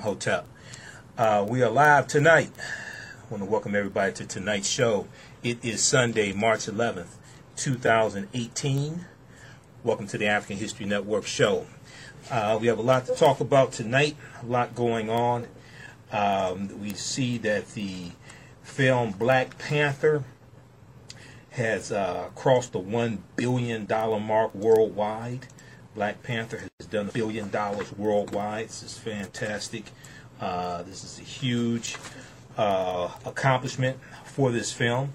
Imhotep. Uh, we are live tonight. I want to welcome everybody to tonight's show. It is Sunday, March 11th, 2018. Welcome to the African History Network show. Uh, we have a lot to talk about tonight, a lot going on. Um, we see that the film Black Panther has uh, crossed the $1 billion mark worldwide. Black Panther has done a billion dollars worldwide. This is fantastic. Uh, this is a huge uh, accomplishment for this film.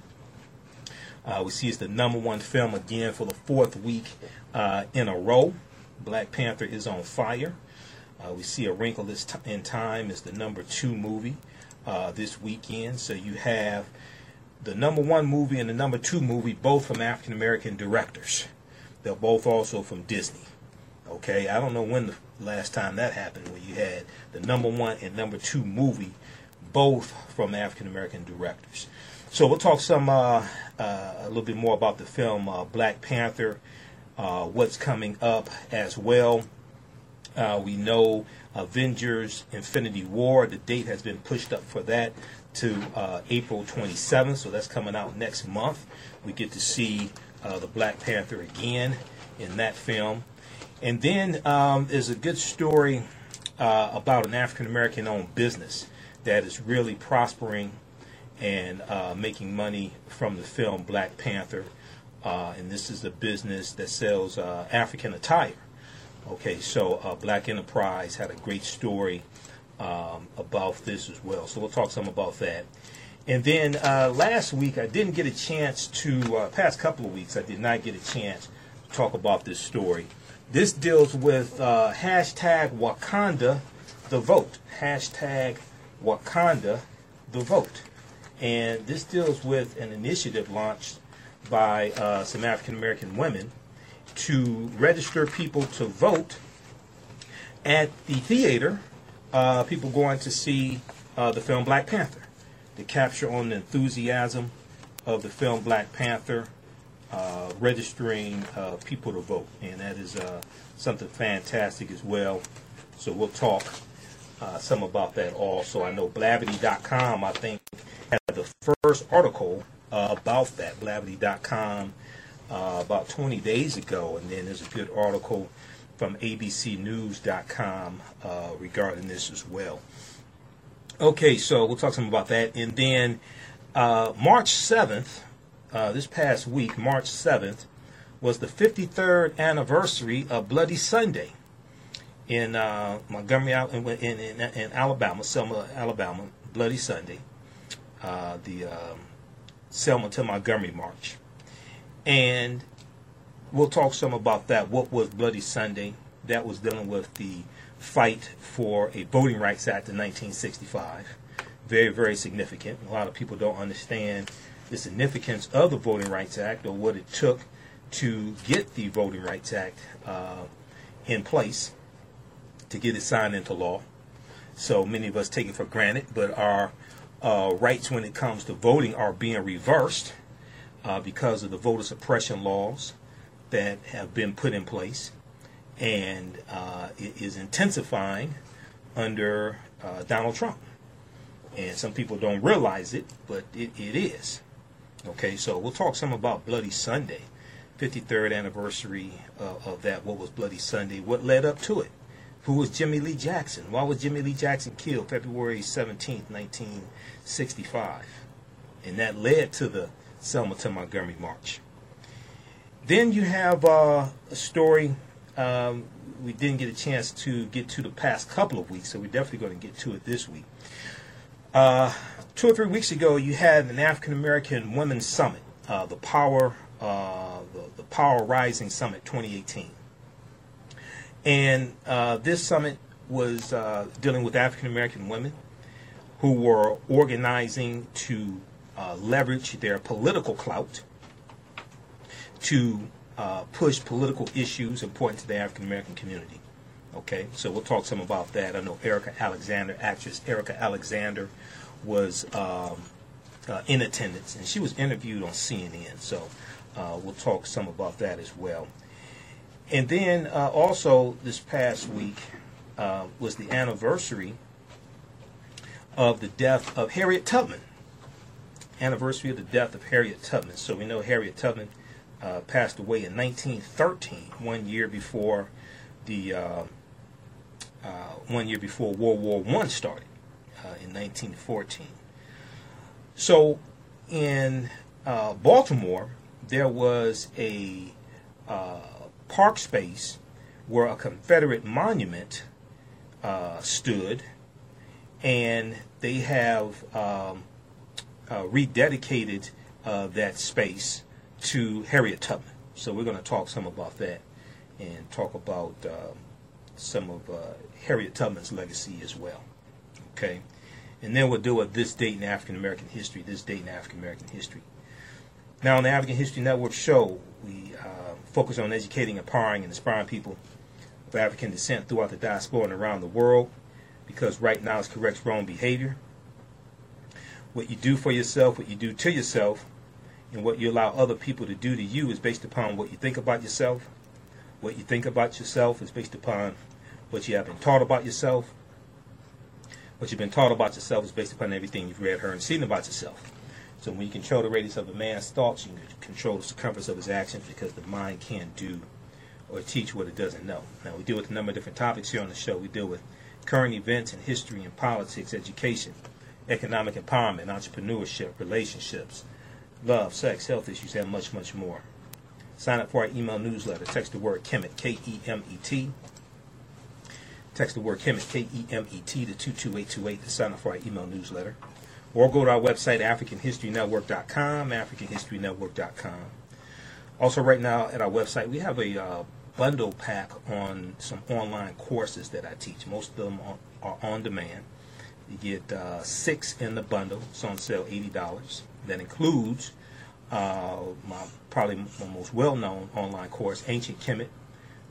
Uh, we see it's the number one film again for the fourth week uh, in a row. Black Panther is on fire. Uh, we see A Wrinkle in Time is the number two movie uh, this weekend. So you have the number one movie and the number two movie, both from African American directors. They're both also from Disney. Okay, I don't know when the last time that happened, when you had the number one and number two movie, both from African American directors. So we'll talk some uh, uh, a little bit more about the film uh, Black Panther, uh, what's coming up as well. Uh, we know Avengers Infinity War, the date has been pushed up for that to uh, April 27th, so that's coming out next month. We get to see the Black Panther again in that film. And then um, there's a good story uh, about an African American owned business that is really prospering and uh, making money from the film Black Panther. Uh, and this is a business that sells uh, African attire. Okay, so uh, Black Enterprise had a great story um, about this as well. So we'll talk some about that. And then uh, last week, I didn't get a chance to, past couple of weeks, I did not get a chance to talk about this story. This deals with uh, hashtag Wakanda the vote. Hashtag Wakanda the vote. And this deals with an initiative launched by uh, some African American women to register people to vote at the theater. Uh, people going to see uh, the film Black Panther. To capture on the enthusiasm of the film Black Panther uh, registering uh, people to vote, and that is uh, something fantastic as well. So we'll talk uh, some about that also. I know Blavity.com, I think, had the first article uh, about that, Blavity.com, about 20 days ago, and then there's a good article from ABCNews.com regarding this as well. Okay, so we'll talk some about that, and then March 7th uh, this past week, March 7th, was the 53rd anniversary of Bloody Sunday in uh, Montgomery, in, in, in, Alabama, Selma, Alabama, Bloody Sunday, uh, the um, Selma to Montgomery March. And we'll talk some about that. What was Bloody Sunday? That was dealing with the fight for a Voting Rights Act in 1965. Very, very significant. A lot of people don't understand the significance of the Voting Rights Act or what it took to get the Voting Rights Act uh, in place to get it signed into law. So many of us take it for granted, but our uh, rights when it comes to voting are being reversed uh, because of the voter suppression laws that have been put in place, and uh, it is intensifying under uh, Donald Trump. And some people don't realize it, but it, it is. Okay, so we'll talk some about Bloody Sunday, 53rd anniversary uh, of that. What was Bloody Sunday? What led up to it? Who was Jimmy Lee Jackson? Why was Jimmy Lee Jackson killed February 17th, 1965? And that led to the Selma to Montgomery March. Then you have uh, a story um, we didn't get a chance to get to the past couple of weeks, so we're definitely going to get to it this week. Uh, two or three weeks ago, you had an African American Women's Summit, uh, the Power uh, the, the, Power Rising Summit 2018, and uh, this summit was uh, dealing with African American women who were organizing to uh, leverage their political clout to uh, push political issues important to the African American community. Okay, so we'll talk some about that. I know Erica Alexander, actress Erica Alexander, was um, uh, in attendance, and she was interviewed on CNN. So uh, we'll talk some about that as well. And then uh, also this past week uh, was the anniversary of the death of Harriet Tubman. Anniversary of the death of Harriet Tubman. So we know Harriet Tubman uh, passed away in 1913, one year before the uh, one year before World War One started in 1914. So in uh, Baltimore, there was a uh, park space where a Confederate monument stood, and they have um, rededicated that space to Harriet Tubman. So we're going to talk some about that and talk about uh, some of uh, Harriet Tubman's legacy as well. Okay, and then we'll do a this date in African American history. This date in African American history. Now on the African History Network show, we uh, focus on educating, empowering, and inspiring people of African descent throughout the diaspora and around the world. Because right now it's corrects wrong behavior. What you do for yourself, what you do to yourself, and what you allow other people to do to you is based upon what you think about yourself. What you think about yourself is based upon what you have been taught about yourself. What you've been taught about yourself is based upon everything you've read, heard, and seen about yourself. So when you control the radius of a man's thoughts, you can control the circumference of his actions because the mind can't do or teach what it doesn't know. Now we deal with a number of different topics here on the show. We deal with current events in history and politics, education, economic empowerment, entrepreneurship, relationships, love, sex, health issues, and much, much more. Sign up for our email newsletter. Text the word Kemet, K E M E T. Text the word Kemet, K E M E T, to 22828 to sign up for our email newsletter. Or go to our website, AfricanHistoryNetwork.com, AfricanHistoryNetwork.com. Also, right now at our website, we have a uh, bundle pack on some online courses that I teach. Most of them are, on demand. You get uh, six in the bundle. It's on sale $80 that includes uh, my probably my most well-known online course, Ancient Kemet,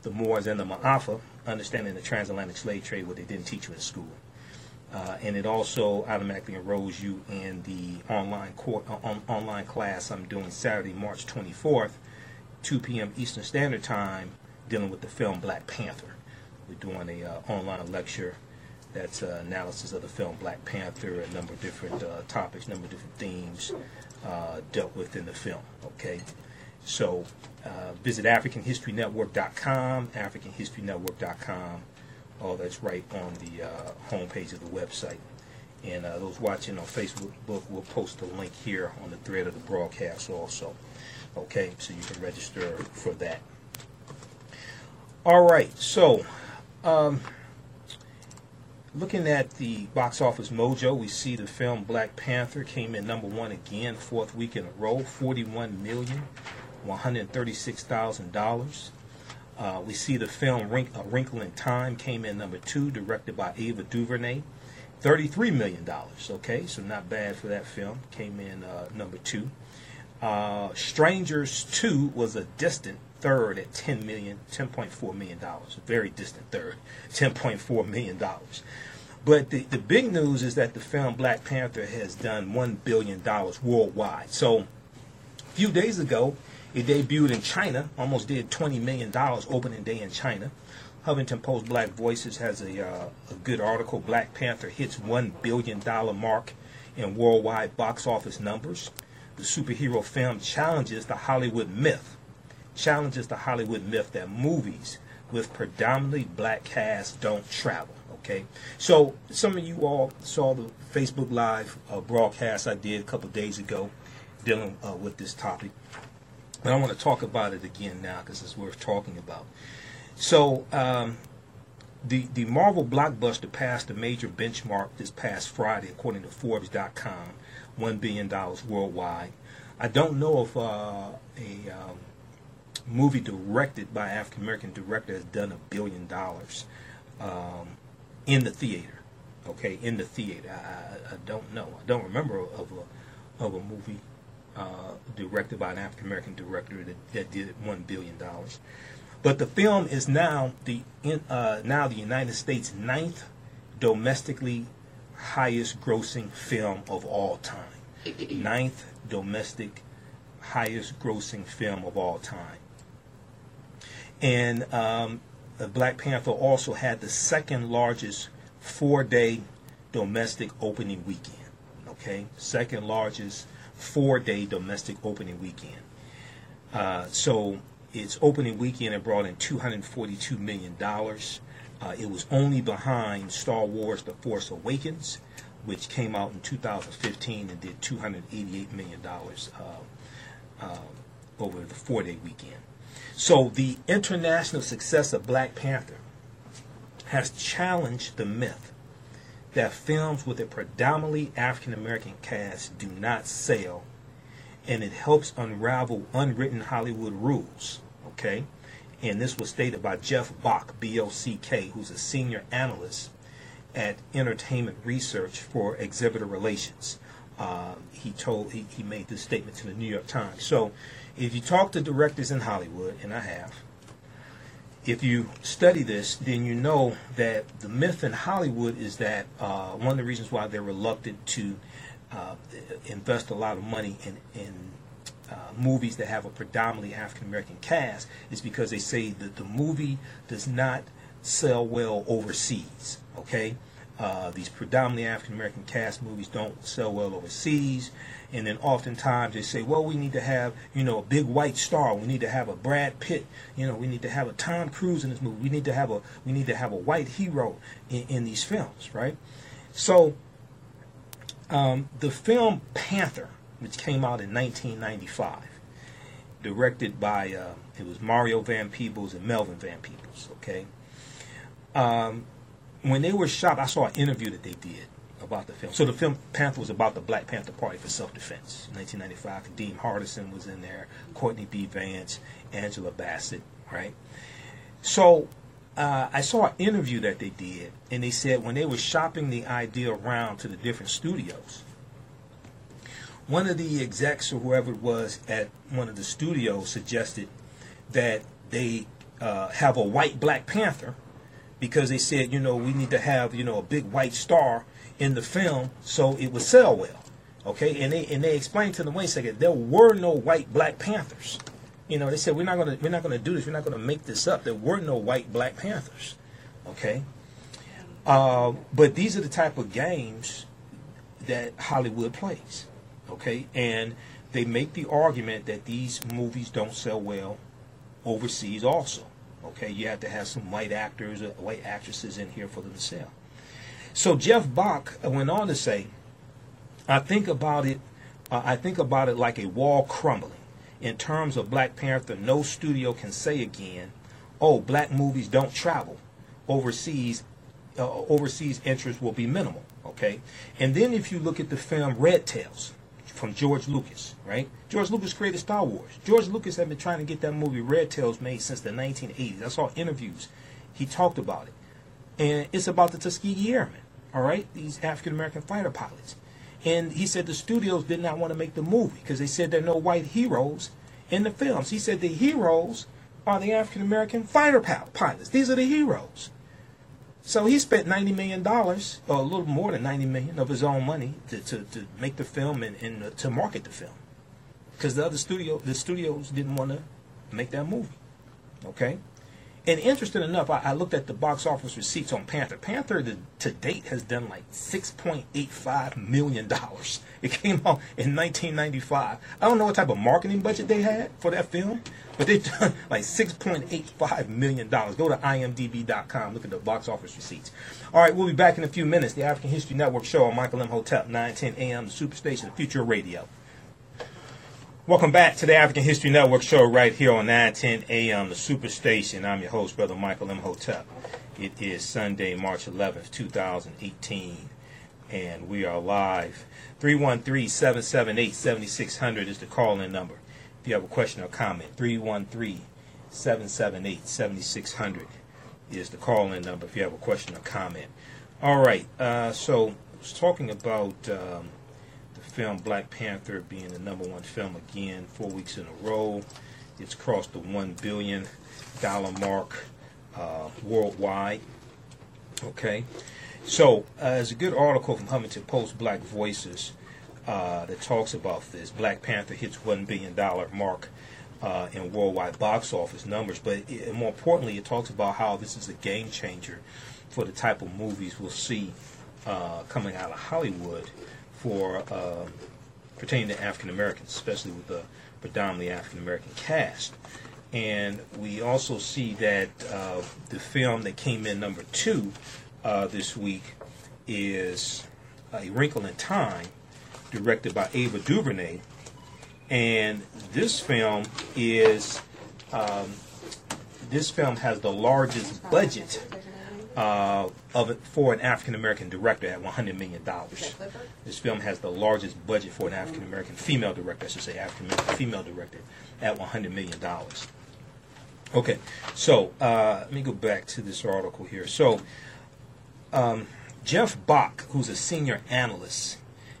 the Moors and the Ma'afa, Understanding the Transatlantic Slave Trade, what they didn't teach you in school. Uh, and it also automatically enrolls you in the online court, uh, on, online class I'm doing Saturday, March 24th, 2 p.m. Eastern Standard Time, dealing with the film Black Panther. We're doing a uh, online lecture that's uh, analysis of the film Black Panther, a number of different uh, topics, number of different themes uh, dealt with in the film. Okay, so uh, visit AfricanHistoryNetwork.com, AfricanHistoryNetwork.com. All that's right on the uh, homepage of the website. And uh, those watching on Facebook, we'll post the link here on the thread of the broadcast also. Okay, so you can register for that. All right, so. Um, Looking at the box office mojo, we see the film Black Panther came in number one again, fourth week in a row, forty-one million, one hundred thirty-six thousand dollars. Uh, we see the film Wrink- A Wrinkle in Time came in number two, directed by Ava DuVernay, thirty-three million dollars. Okay, so not bad for that film. Came in uh, number two. Uh, Strangers Two was a distant third at 10 million, 10.4 million dollars. Very distant third, 10.4 million dollars. But the, the big news is that the film Black Panther has done $1 billion worldwide. So a few days ago, it debuted in China, almost did $20 million opening day in China. Huffington Post Black Voices has a, uh, a good article. Black Panther hits $1 billion mark in worldwide box office numbers. The superhero film challenges the Hollywood myth challenges the Hollywood myth that movies with predominantly black casts don't travel. Okay, so some of you all saw the Facebook Live uh, broadcast I did a couple days ago dealing uh, with this topic, and I want to talk about it again now because it's worth talking about. So, um, the the Marvel blockbuster passed a major benchmark this past Friday, according to Forbes.com, one billion dollars worldwide. I don't know if uh, a um, movie directed by African American director has done a billion dollars um, in the theater. Okay, in the theater. I, I, don't know. I don't remember of a of a movie uh, directed by an African American director that, that did one billion dollars. But the film is now the uh, now the United States' ninth domestically highest grossing film of all time. ninth domestic highest grossing film of all time. And um, Black Panther also had the second largest four day domestic opening weekend. Okay, second largest four-day domestic opening weekend. Uh, so its opening weekend it brought in 242 million dollars. Uh, it was only behind Star Wars: The Force Awakens, which came out in 2015 and did 288 million dollars uh, uh, over the four-day weekend. So the international success of Black Panther has challenged the myth that films with a predominantly African American cast do not sell, and it helps unravel unwritten Hollywood rules. Okay? And this was stated by Jeff Bock, B O C K, who's a senior analyst at Entertainment Research for Exhibitor Relations. Uh, he told he, he made this statement to the New York Times. So, if you talk to directors in Hollywood, and I have, if you study this, then you know that the myth in Hollywood is that uh, one of the reasons why they're reluctant to uh, invest a lot of money in, in uh, movies that have a predominantly African American cast is because they say that the movie does not sell well overseas. Okay, uh, these predominantly African American cast movies don't sell well overseas. And then oftentimes they say, well, we need to have, you know, a big white star. We need to have a Brad Pitt. You know, we need to have a Tom Cruise in this movie. We need to have a we need to have a white hero in, in these films, right? So um, the film Panther, which came out in 1995, directed by uh, it was Mario Van Peebles and Melvin Van Peebles. Okay. Um, when they were shot, I saw an interview that they did about the film. So the film Panther was about the Black Panther Party for self-defense. 1995, Kadeem Hardison was in there, Courtney B. Vance, Angela Bassett, right? So uh, I saw an interview that they did, and they said when they were shopping the idea around to the different studios, one of the execs or whoever it was at one of the studios suggested that they uh, have a white Black Panther because they said, you know, we need to have, you know, a big white star in the film so it would sell well. Okay, and they and they explained to the Wayne second there were no white Black Panthers. You know, they said we're not gonna we're not gonna do this. We're not gonna make this up. There were no white Black Panthers. Okay, uh, but these are the type of games that Hollywood plays. Okay, and they make the argument that these movies don't sell well overseas. Also, okay, you have to have some white actors, or white actresses in here for them to sell. So Jeff Bock went on to say, I think about it, uh, I think about it like a wall crumbling. In terms of Black Panther, no studio can say again, oh, black movies don't travel overseas. Uh, overseas interest will be minimal. Okay, and then if you look at the film Red Tails from George Lucas, right? George Lucas created Star Wars. George Lucas had been trying to get that movie Red Tails made since the 1980s. I saw interviews. He talked about it, and it's about the Tuskegee Airmen all right, these African American fighter pilots. And he said the studios did not want to make the movie because they said there are no white heroes in the films. He said the heroes are the African American fighter pilots. These are the heroes. So he spent ninety million dollars, or a little more than ninety million of his own money to, to, to make the film and, and uh, to market the film, because the other studio, the studios didn't want to make that movie. Okay, and interesting enough, I, I, looked at the box office receipts on Panther. Panther to, to date has done like six point eight five million dollars. It came out in 1995. I don't know what type of marketing budget they had for that film, but they've done like six point eight five million dollars. Go to imdb.com. Look at the box office receipts. All right, we'll be back in a few minutes. The African History Network show on Michael Imhotep, 910 a.m. The Superstation, Future Radio. Welcome back to the African History Network show right here on 910 AM, the Superstation. I'm your host, Brother Michael Imhotep. It is Sunday, March 11th, 2018, and we are live. 313 778 7600 is the call in number. If you have a question or comment, 313 778 7600 is the call in number if you have a question or comment. All right, uh, so I was talking about. Um, the film Black Panther being the number one film again, four weeks in a row. It's crossed the one billion dollar mark uh, worldwide. Okay, so uh, there's a good article from Huffington Post, Black Voices, uh, that talks about this. Black Panther hits one billion dollar mark uh, in worldwide box office numbers, but it, more importantly, it talks about how this is a game changer for the type of movies we'll see uh, coming out of Hollywood for uh, pertaining to African Americans, especially with the predominantly African American cast. And we also see that uh, the film that came in number two uh, this week is A Wrinkle in Time, directed by Ava DuVernay. And this film is um, this film has the largest budget uh, of it for an African American director at 100 million dollars. This film has the largest budget for an African American female director, I should say African American female director, at 100 million dollars. Okay, so uh, let me go back to this article here. So um, Jeff Bock, who's a senior analyst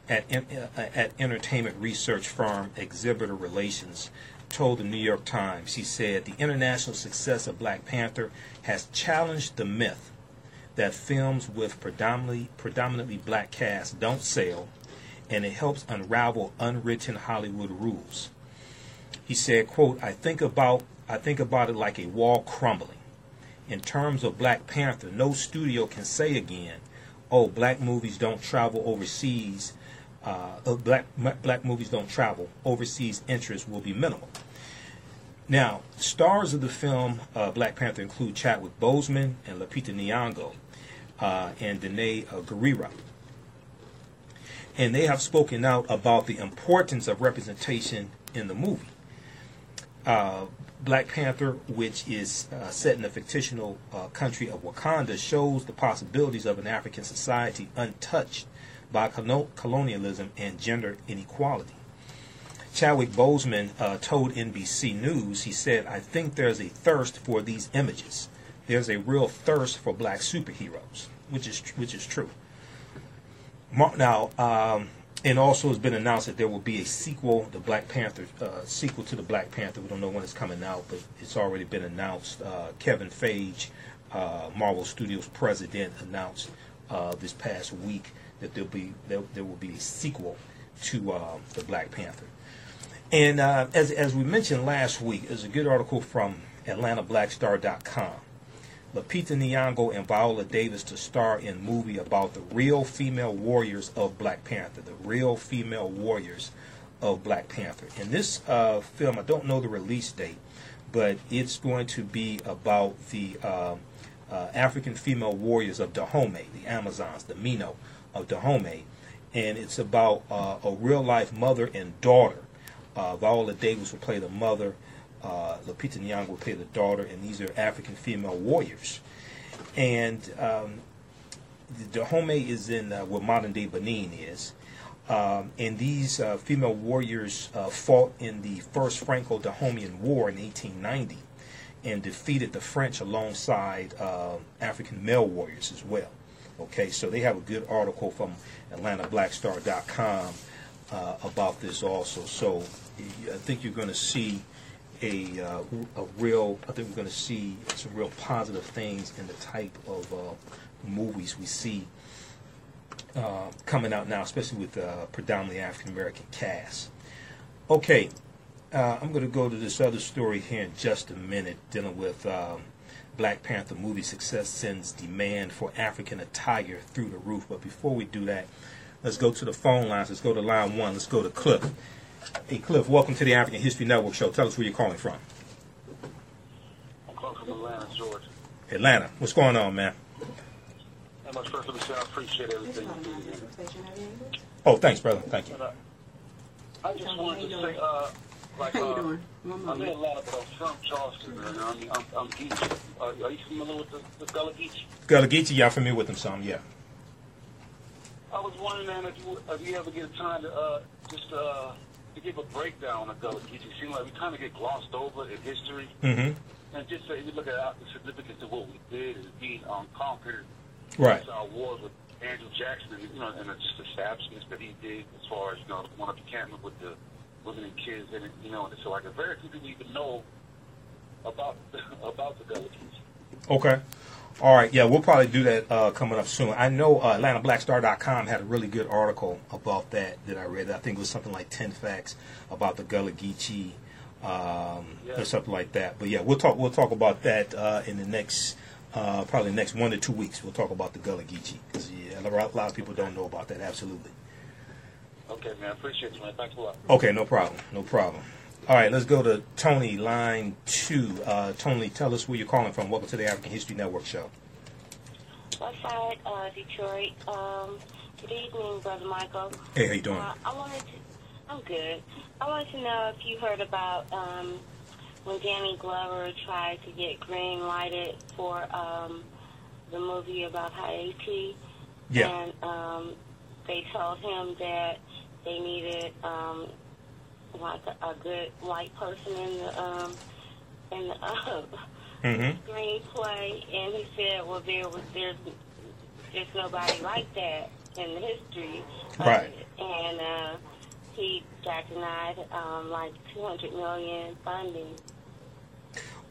at uh, at entertainment research firm Exhibitor Relations, told the New York Times. He said the international success of Black Panther has challenged the myth that films with predominantly predominantly black casts don't sell, and it helps unravel unwritten Hollywood rules. He said, quote, I think about I think about it like a wall crumbling. In terms of Black Panther, no studio can say again, oh, black movies don't travel overseas. Uh, uh black black movies don't travel. Overseas interest will be minimal. Now, stars of the film uh, Black Panther include Chadwick Boseman and Lupita Nyong'o uh, and Danai uh, Gurira. And they have spoken out about the importance of representation in the movie. Black Panther, which is uh, set in the fictional uh, country of Wakanda, shows the possibilities of an African society untouched by colonialism and gender inequality. Chadwick Boseman uh, told NBC News, he said, I think there's a thirst for these images there's a real thirst for black superheroes, which is which is true. Now, um, and also it's been announced that there will be a sequel, the Black Panther uh, sequel to the Black Panther. We don't know when it's coming out, but it's already been announced. Uh, Kevin Feige, uh, Marvel Studios president, announced uh, this past week that there'll be there, there will be a sequel to uh, the Black Panther. And uh, as as we mentioned last week, there's a good article from AtlantaBlackStar.com Lupita Nyong'o and Viola Davis to star in movie about the real female warriors of Black Panther, the real female warriors of Black Panther. In this uh, film, I don't know the release date, but it's going to be about the uh, uh, African female warriors of Dahomey, the Amazons, the Mino of Dahomey, and it's about uh, a real life mother and daughter. Uh, Viola Davis will play the mother uh, Lupita Nyong'o will play the daughter, and these are African female warriors. And um, Dahomey is in uh, where modern day Benin is. Um, and these uh, female warriors uh, fought in the First Franco-Dahomeyan War in 1890 and defeated the French alongside uh, African male warriors as well. Okay, so they have a good article from AtlantaBlackStar.com uh, about this also. So I think you're going to see a, uh, a real, I think we're going to see some real positive things in the type of uh, movies we see uh, coming out now, especially with uh, predominantly African American cast. Okay, uh, I'm going to go to this other story here in just a minute, dealing with um, Black Panther movie success sends demand for African attire through the roof. But before we do that, let's go to the phone lines. Let's go to line one. Let's go to Cliff. Hey, Cliff, welcome to the African History Network show. Tell us where you're calling from. I'm calling from Atlanta, Georgia. Atlanta. What's going on, man? How much first let me say I appreciate everything Oh, thanks, brother. Thank you. I just wanted to say, uh, like, How you uh, doing? I'm in Atlanta, but I'm from Charleston, man. I'm, I'm, I'm Geechee. Uh, are you familiar with the, the Gullah Geechee? Gullah Geechee, y'all familiar with them some, yeah. I was wondering, man, if you, if you ever get a time to uh, just uh, to give a breakdown of Gullah Geechee. It seems like we kind of get glossed over in history. Mm-hmm. And just say, we look at the significance of what we did as being unconquered. Right. Our wars with Andrew Jackson, and, you know, and just the establishments that he did as far as, you know, one of the encampment with the women and kids and you know, and so like a very few people even know about about the Gullah Geechee. Okay. All right, yeah, we'll probably do that uh, coming up soon. I know uh, AtlantaBlackStar.com had a really good article about that that I read. I think it was something like 10 facts about the Gullah Geechee um, yeah. or something like that. But yeah, we'll talk we'll talk about that uh, in the next, uh, probably the next one to two weeks. We'll talk about the Gullah Geechee because yeah, A lot of people don't know about that. Absolutely. Okay, man. I appreciate you, man. Thanks a lot. Okay, no problem. No problem. All right, let's go to Tony, line two. Uh, Tony, tell us where you're calling from. Welcome to the African History Network show. Westside, uh, Detroit. Um, good evening, Brother Michael. Hey, how you doing? Uh, I wanted to, I'm good. I wanted to know if you heard about um, when Danny Glover tried to get green lighted for um, the movie about Haiti. Yeah. And um, they told him that they needed um, like a, a good white person in the um, in the uh, Mm-hmm. screenplay, and he said, "Well, there was there's there's nobody like that in the history." Right. And uh, he got denied um, like 200 million funding.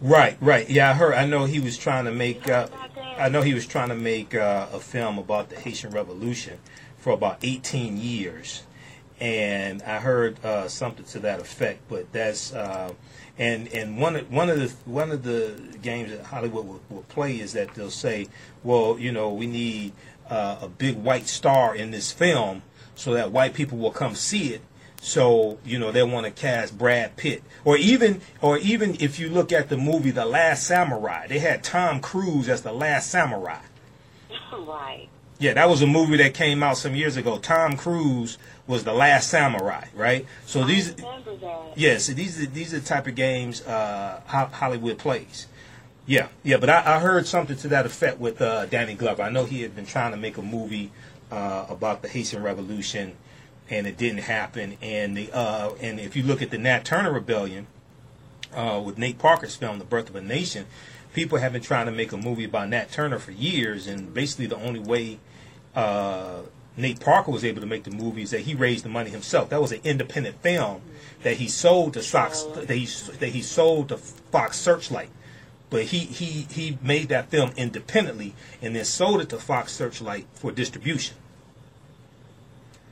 Right, right. Yeah, I heard. I know he was trying to make. Uh, heard about that? I know he was trying to make uh, a film about the Haitian Revolution for about 18 years, and I heard uh, something to that effect. But that's uh, and and one of, one of the one of the games that Hollywood will, will play is that they'll say, well, you know, we need uh, a big white star in this film so that white people will come see it. So you know they want to cast Brad Pitt, or even, or even if you look at the movie The Last Samurai, they had Tom Cruise as the Last Samurai. right. Yeah, that was a movie that came out some years ago. Tom Cruise was the Last Samurai, right? So these, that. yes, these are these are the type of games uh, Hollywood plays. Yeah, yeah, but I, I heard something to that effect with uh, Danny Glover. I know he had been trying to make a movie uh, about the Haitian Revolution, and it didn't happen. And the uh, and if you look at the Nat Turner Rebellion uh, with Nate Parker's film, The Birth of a Nation, people have been trying to make a movie about Nat Turner for years, and basically the only way uh, Nate Parker was able to make the movies that he raised the money himself. That was an independent film that he sold to Fox. That he that he sold to Fox Searchlight. But he, he, he made that film independently and then sold it to Fox Searchlight for distribution.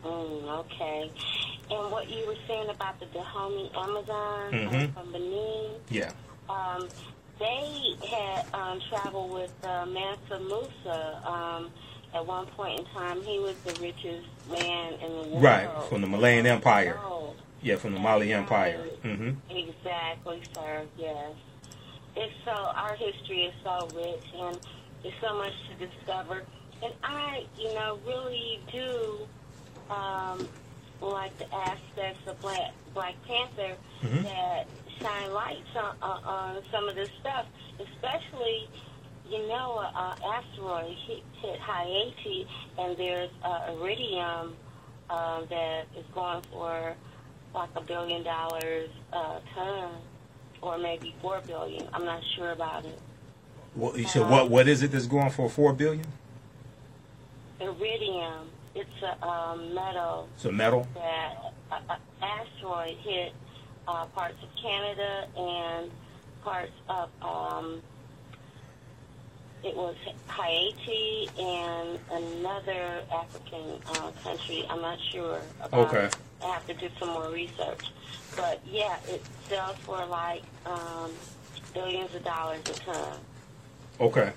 Mm, okay. And what you were saying about the Dahomey Amazon Mhm. uh, from Benin, Yeah. um, they had um, traveled with uh, Mansa Musa. Um, at one point in time, he was the richest man in the world. Right, from the Malian Empire. World. Yeah, from the Mali Empire. hmm Exactly, sir. Yes. It's so our history is so rich, and there's so much to discover. And I, you know, really do um, like the aspects of Black Black Panther Mhm. that shine lights on, on, on some of this stuff, especially. You know, uh, uh, asteroid hit, hit Haiti, and there's uh, iridium uh, that is going for like a billion dollars a ton, or maybe four billion. I'm not sure about it. Well, you said what? What is it that's going for four billion? Iridium, it's a um, metal It's a metal. that uh, uh, asteroid hit uh, parts of Canada and parts of um, it was Haiti and another African uh, country. I'm not sure about. Okay. I have to do some more research, but yeah, it sells for like um, billions of dollars a ton. Okay.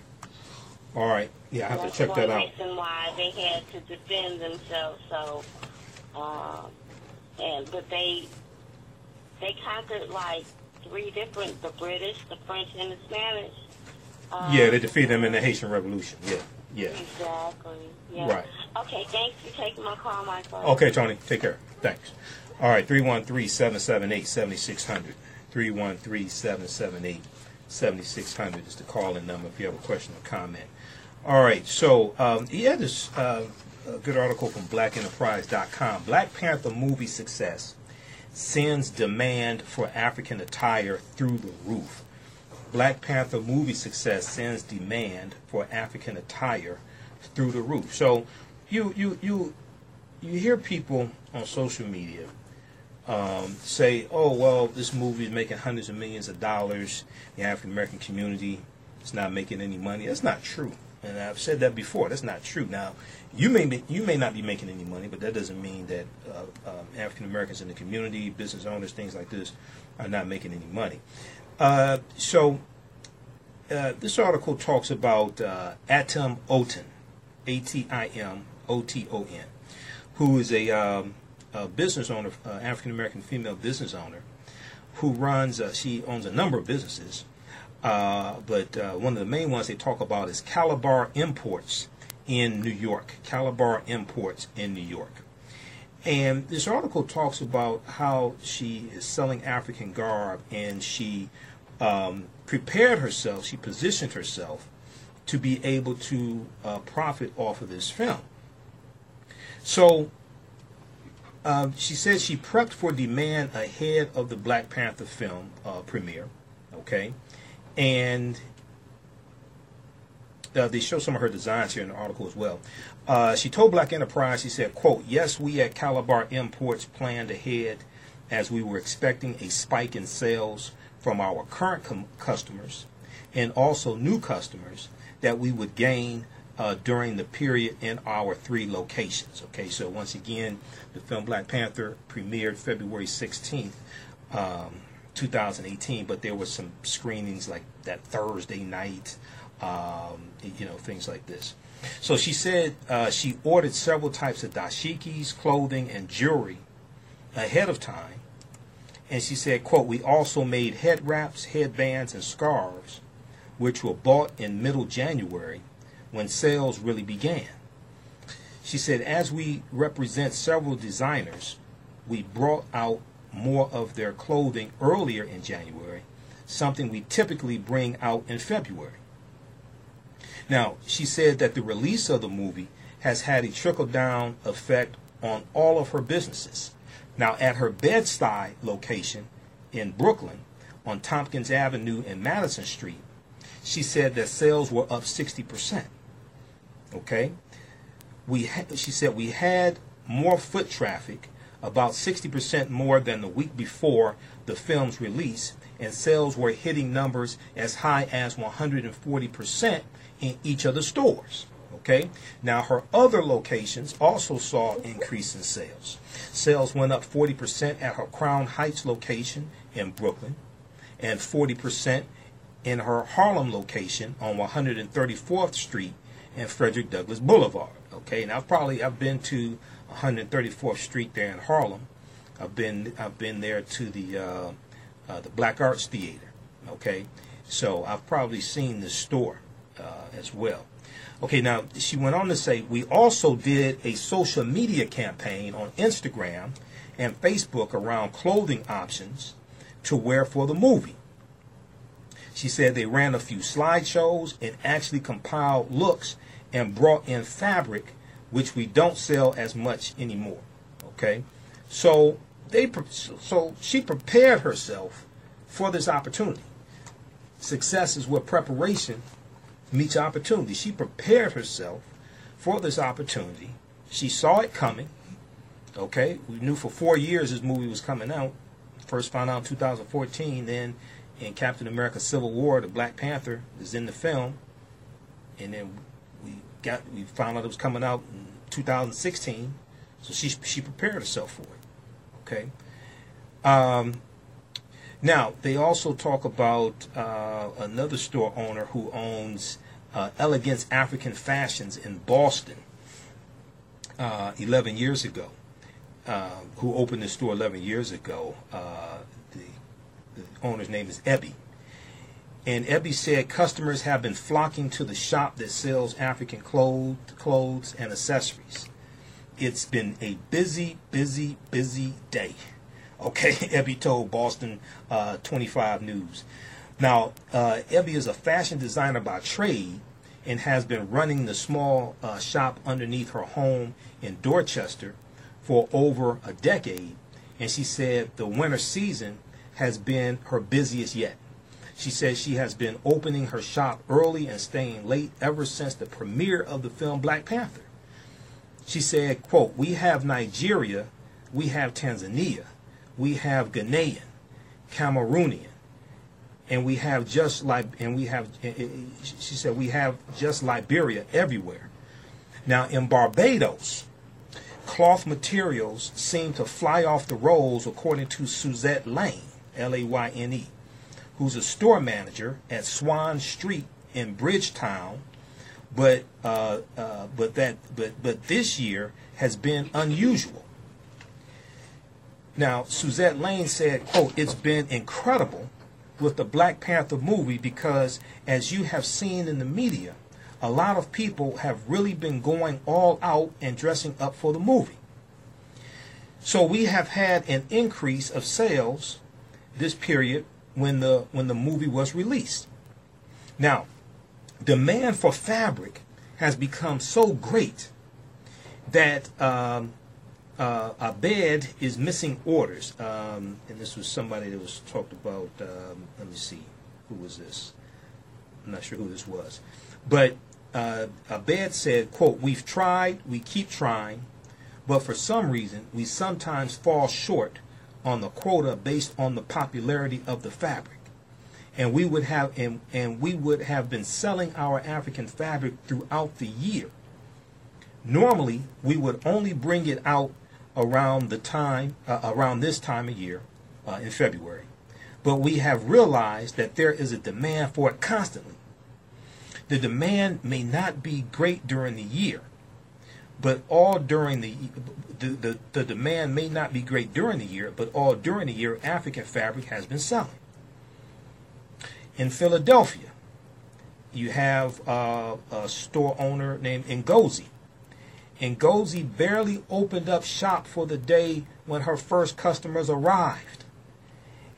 All right. Yeah, I have to check that out. reason why they had to defend themselves. So, um, and but they they conquered like three different: the British, the French, and the Spanish. Um, Yeah, they defeated them in the Haitian Revolution. Yeah, yeah. Exactly. Yeah. Right. Okay. Thanks for taking my call, Michael. Okay, Tony, take care. Thanks. All right, 313 778 7600. 313 778 7600 is the call in number if you have a question or comment. All right, so um, he had this uh, a good article from blackenterprise.com. Black Panther movie success sends demand for African attire through the roof. Black Panther movie success sends demand for African attire through the roof. So you you you you hear people on social media um, say, "Oh well, this movie is making hundreds of millions of dollars. The African American community is not making any money." That's not true, and I've said that before. That's not true. Now, you may be, you may not be making any money, but that doesn't mean that uh, um, African Americans in the community, business owners, things like this, are not making any money. Uh, so, uh, this article talks about uh, Atim Oton, A T I M O T O N, who is a, um, a business owner, uh, African American female business owner, who runs. Uh, she owns a number of businesses, but one of the main ones they talk about is Calabar Imports in New York. Calabar Imports in New York. And this article talks about how she is selling African garb and she um, prepared herself, she positioned herself to be able to uh, profit off of this film. So um, she said she prepped for demand ahead of the Black Panther film uh, premiere. Okay, and uh, they show some of her designs here in the article as well. Uh, she told Black Enterprise, she said, quote, yes, we at Calabar Imports planned ahead as we were expecting a spike in sales from our current customers and also new customers that we would gain uh, during the period in our three locations. Okay, so once again, the film Black Panther premiered February 16th, um, 2018, but there was some screenings like that Thursday night, um, you know, things like this. So she said uh, she ordered several types of dashikis, clothing, and jewelry ahead of time. And she said, quote, we also made head wraps, headbands, and scarves, which were bought in middle January when sales really began. She said, as we represent several designers, we brought out more of their clothing earlier in January, something we typically bring out in February. Now, she said that the release of the movie has had a trickle down effect on all of her businesses. Now, at her Bed-Stuy location in Brooklyn, on Tompkins Avenue and Madison Street, she said that sales were up 60%. Okay? We she said we had more foot traffic, about 60% more than the week before the film's release, and sales were hitting numbers as high as 140% in each of the stores. Okay. Now her other locations also saw increase in sales. Sales went up 40% at her Crown Heights location in Brooklyn, and 40% in her Harlem location on 134th Street and Frederick Douglass Boulevard. Okay. Now I've probably I've been to 134th Street there in Harlem. I've been I've been there to the uh, uh, the Black Arts Theater. Okay. So I've probably seen the store uh, as well. Okay, now she went on to say, we also did a social media campaign on Instagram and Facebook around clothing options to wear for the movie. She said they ran a few slideshows and actually compiled looks and brought in fabric, which we don't sell as much anymore. Okay, so they so she prepared herself for this opportunity. Success is what preparation meets opportunity. She prepared herself for this opportunity. She saw it coming. Okay, we knew for four years this movie was coming out. First found out in 2014. Then in Captain America: Civil War, the Black Panther is in the film, and then we got we found out it was coming out in 2016. So she she prepared herself for it. Okay. Um, now, they also talk about uh, another store owner who owns uh, Elegance African Fashions in Boston uh, 11 years ago, uh, who opened the store 11 years ago. Uh, the, the owner's name is Ebby. And Ebby said customers have been flocking to the shop that sells African clothes, clothes and accessories. It's been a busy, busy, busy day. Okay, Ebby told Boston uh, 25 News. Now, uh, Ebby is a fashion designer by trade and has been running the small uh, shop underneath her home in Dorchester for over a decade. And she said the winter season has been her busiest yet. She says she has been opening her shop early and staying late ever since the premiere of the film Black Panther. She said, quote, we have Nigeria, we have Tanzania, we have Ghanaian, Cameroonian, and we have just like, and we have, eh, eh, she said, we have just Liberia everywhere. Now in Barbados, cloth materials seem to fly off the rolls, according to Suzette Layne, L-A-Y-N-E, who's a store manager at Swan Street in Bridgetown, but uh, uh, but that but but this year has been unusual. Now, Suzette Layne said, "quote It's been incredible with the Black Panther movie because, as you have seen in the media, a lot of people have really been going all out and dressing up for the movie. So we have had an increase of sales this period when the when the movie was released. Now, demand for fabric has become so great that um, uh, Abed is missing orders. Um, and this was somebody that was talked about. Um, let me see, who was this? I'm not sure who this was, but uh, Abed said, "quote We've tried, we keep trying, but for some reason we sometimes fall short on the quota based on the popularity of the fabric." and we would have and, and we would have been selling our African fabric throughout the year. Normally, we would only bring it out around the time uh, around this time of year uh, in February, but we have realized that there is a demand for it constantly. The demand may not be great during the year, but all during the the, the, the demand may not be great during the year, but all during the year, African fabric has been selling in Philadelphia, you have uh, a store owner named Ngozi. Ngozi barely opened up shop for the day when her first customers arrived.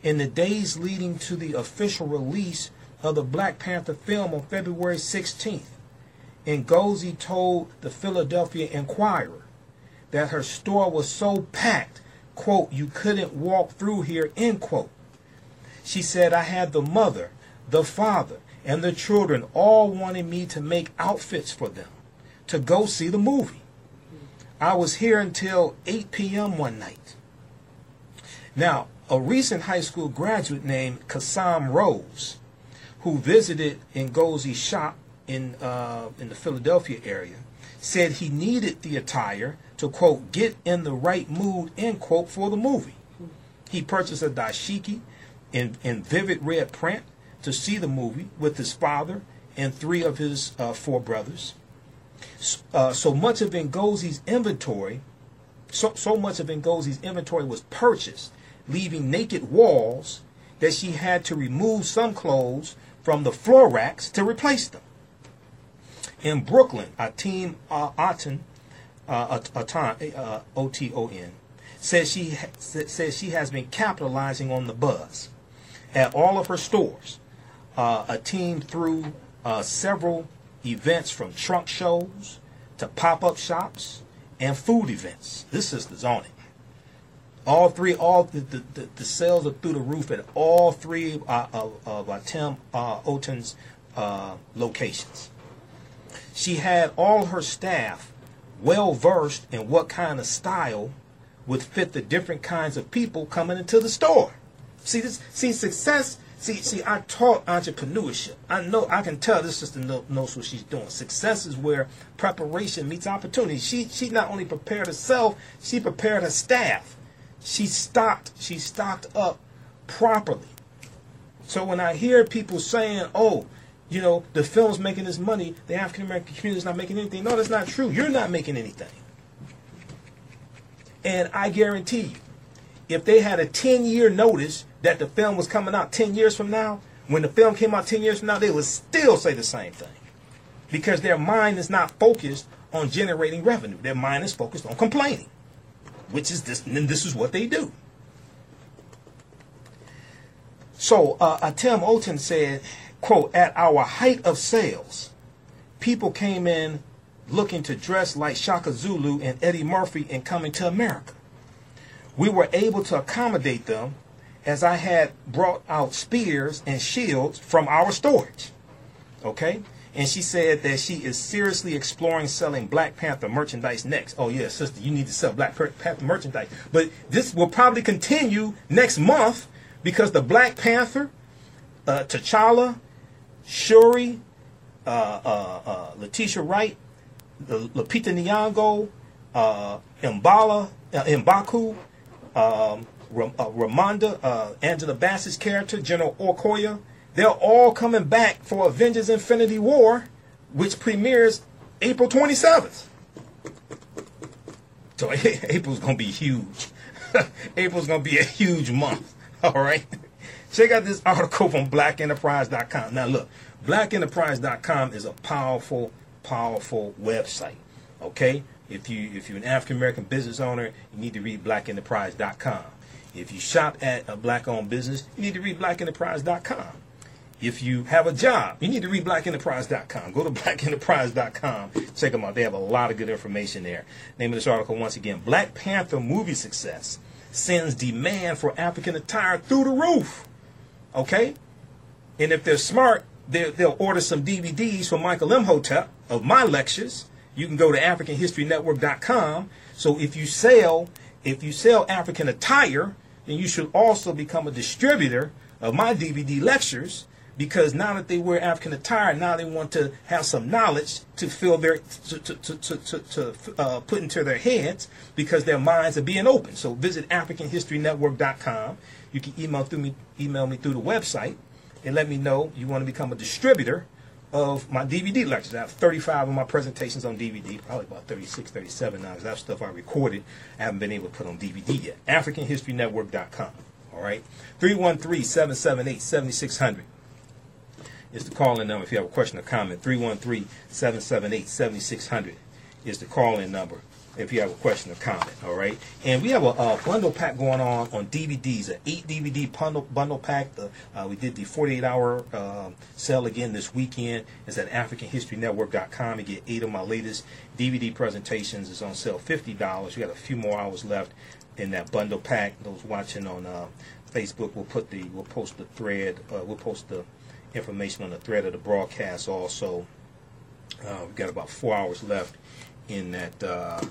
In the days leading to the official release of the Black Panther film on February 16th, Ngozi told the Philadelphia Inquirer that her store was so packed, quote, you couldn't walk through here, end quote. She said, I had the mother, the father, and the children all wanting me to make outfits for them to go see the movie. I was here until 8 p.m. one night. Now, a recent high school graduate named Kassam Rose, who visited Ngozi's shop in, uh, in the Philadelphia area, said he needed the attire to, quote, get in the right mood, end quote, for the movie. He purchased a dashiki in, in vivid red print to see the movie with his father and three of his uh, four brothers. Uh, so much of Ngozi's inventory, so, so much of Ngozi's inventory was purchased, leaving naked walls that she had to remove some clothes from the floor racks to replace them. In Brooklyn, Atim uh, Oton, uh, uh, O-T-O-N, says she says she has been capitalizing on the buzz at all of her stores uh, a team through uh, several events from trunk shows to pop-up shops and food events. This is the zoning. All three, all the, the, the, the sales are through the roof at all three uh, of, of uh, Tim uh, uh, locations. She had all her staff well versed in what kind of style would fit the different kinds of people coming into the store. See this? See success See, see, I taught entrepreneurship. I know, I can tell this sister knows what she's doing. Success is where preparation meets opportunity. She, she not only prepared herself, she prepared her staff. She stocked, she stocked up properly. So when I hear people saying, "Oh, you know, the film's making this money, the African American community's not making anything," no, that's not true. You're not making anything. And I guarantee you, if they had a 10 year notice that the film was coming out 10 years from now, when the film came out 10 years from now, they would still say the same thing. Because their mind is not focused on generating revenue. Their mind is focused on complaining, which is this, and this is what they do. So, uh, Tim Oton said, quote, at our height of sales, people came in looking to dress like Shaka Zulu and Eddie Murphy and coming to America. We were able to accommodate them as I had brought out spears and shields from our storage. Okay? And she said that she is seriously exploring selling Black Panther merchandise next. Oh, yeah, sister, you need to sell Black Panther merchandise. But this will probably continue next month because the Black Panther, uh, T'Challa, Shuri, uh, uh, uh Letitia Wright, Lupita Nyong'o, uh, Mbala, uh, Mbaku, um, uh, Ramonda, uh, Angela Bassett's character, General Okoye, they're all coming back for Avengers Infinity War which premieres April 27th. So April's gonna be huge. April's gonna be a huge month. All right. Check out this article from BlackEnterprise.com. Now look, BlackEnterprise.com is a powerful, powerful website. Okay. If you if you're an African American business owner, you need to read BlackEnterprise.com. If you shop at a black-owned business, you need to read BlackEnterprise.com. If you have a job, you need to read blackenterprise.com. Go to blackenterprise.com. Check them out. They have a lot of good information there. Name of this article once again Black Panther movie success sends demand for African attire through the roof. Okay? And if they're smart, they'll order some DVDs from Michael Imhotep of my lectures. You can go to AfricanHistoryNetwork.com. So if you sell, if you sell African attire, then you should also become a distributor of my DVD lectures because now that they wear African attire, now they want to have some knowledge to fill their to to to to, to uh, put into their heads because their minds are being open. So visit AfricanHistoryNetwork.com. You can email through me email me through the website and let me know you want to become a distributor of my DVD lectures. I have 35 of my presentations on DVD, probably about 36, 37 now, because that's stuff I recorded. I haven't been able to put on DVD yet. AfricanHistoryNetwork.com. All right. 313 778 7600 is the call-in number if you have a question or comment. 313-778-7600 is the call-in number if you have a question or comment. All right, and we have a, a bundle pack going on on DVDs, an eight DVD bundle bundle pack. The, uh, we did the 48 hour uh, sale again this weekend. It's at AfricanHistoryNetwork.com. You get eight of my latest DVD presentations. It's on sale fifty dollars. We got a few more hours left in that bundle pack. Those watching on uh, Facebook, we'll put the we'll post the thread. Uh, we'll post the information on the thread of the broadcast also. Uh, we've got about four hours left in that uh,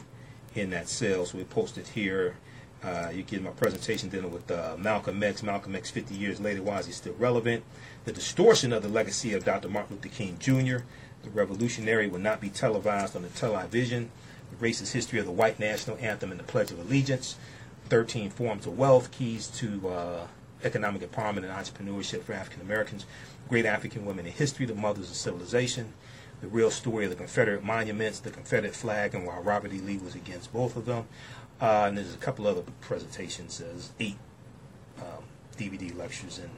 in that sale, so we posted here. Uh, you get my presentation dealing with uh, Malcolm X. Malcolm X 50 years later, why is he still relevant? The distortion of the legacy of Dr. Martin Luther King Jr. The revolutionary will not be televised on the television. The racist history of the white national anthem and the Pledge of Allegiance. 13 forms of wealth, keys to uh, economic empowerment and entrepreneurship for African Americans great African women in history, the mothers of civilization, the real story of the Confederate monuments, the Confederate flag, and why Robert E. Lee was against both of them. Uh, and there's a couple other presentations. There's eight um, DVD lectures in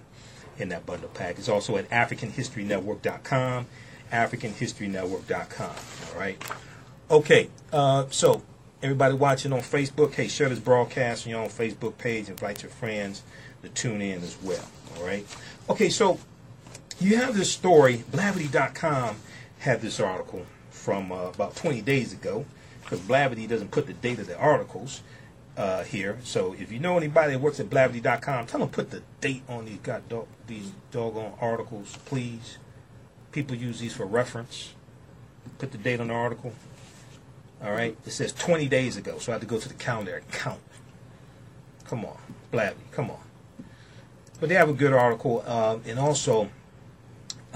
in that bundle pack. It's also at AfricanHistoryNetwork.com, AfricanHistoryNetwork.com. All right. Okay. Uh, so everybody watching on Facebook, hey, share this broadcast on your own Facebook page. Invite your friends to tune in as well. All right. Okay. So you have this story, Blavity.com had this article from uh, about 20 days ago, because Blavity doesn't put the date of the articles uh, here. So if you know anybody that works at Blavity.com, tell them put the date on these got dog, these doggone articles, please. People use these for reference. Put the date on the article. All right, it says 20 days ago, so I have to go to the calendar and count. Come on, Blavity, come on. But they have a good article, uh, and also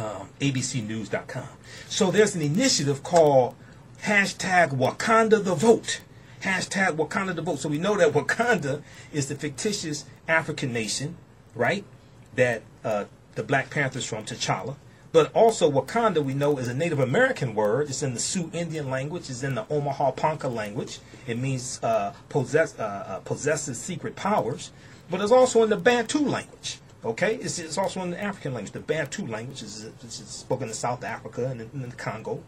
um, abcnews.com. So there's an initiative called hashtag Wakanda the Vote. Hashtag Wakanda the Vote. So we know that Wakanda is the fictitious African nation, right? That uh, the Black Panthers from T'Challa. But also Wakanda, we know, is a Native American word. It's in the Sioux Indian language. It's in the Omaha Ponca language. It means uh, possess, uh, uh possesses secret powers. But it's also in the Bantu language. Okay, it's, it's also in the African language. The Bantu language is, is spoken in South Africa and in, in the Congo.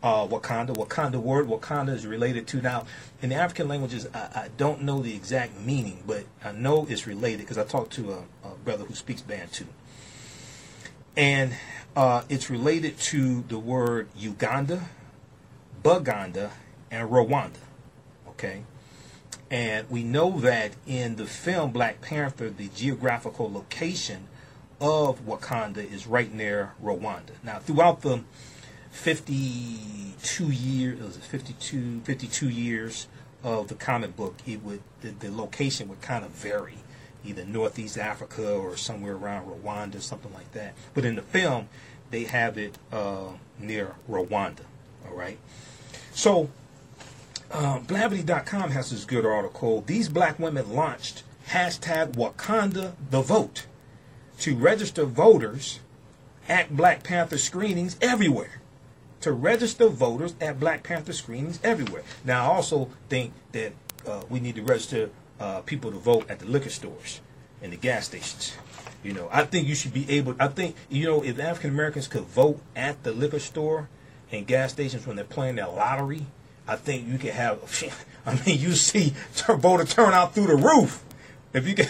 Uh, Wakanda, Wakanda word, Wakanda is related to now in the African languages. I, I don't know the exact meaning, but I know it's related because I talked to a, a, brother who speaks Bantu, and uh, it's related to the word Uganda, Buganda, and Rwanda. Okay, and we know that in the film Black Panther, the geographical location of Wakanda is right near Rwanda. Now, throughout the 52 years, 52, 52 years of the comic book, it would the, the location would kind of vary, either Northeast Africa or somewhere around Rwanda, something like that. But in the film, they have it uh, near Rwanda. All right. So uh, Blavity.com has this good article. These black women launched hashtag Wakanda the Vote to register voters at Black Panther screenings everywhere. to register voters at Black Panther screenings everywhere. Now, I also think that uh, we need to register uh, people to vote at the liquor stores and the gas stations. You know, I think you should be able. I think you know if African Americans could vote at the liquor store and gas stations when they're playing their lottery, I think you can have. I mean, you see voter turnout through the roof. If you can,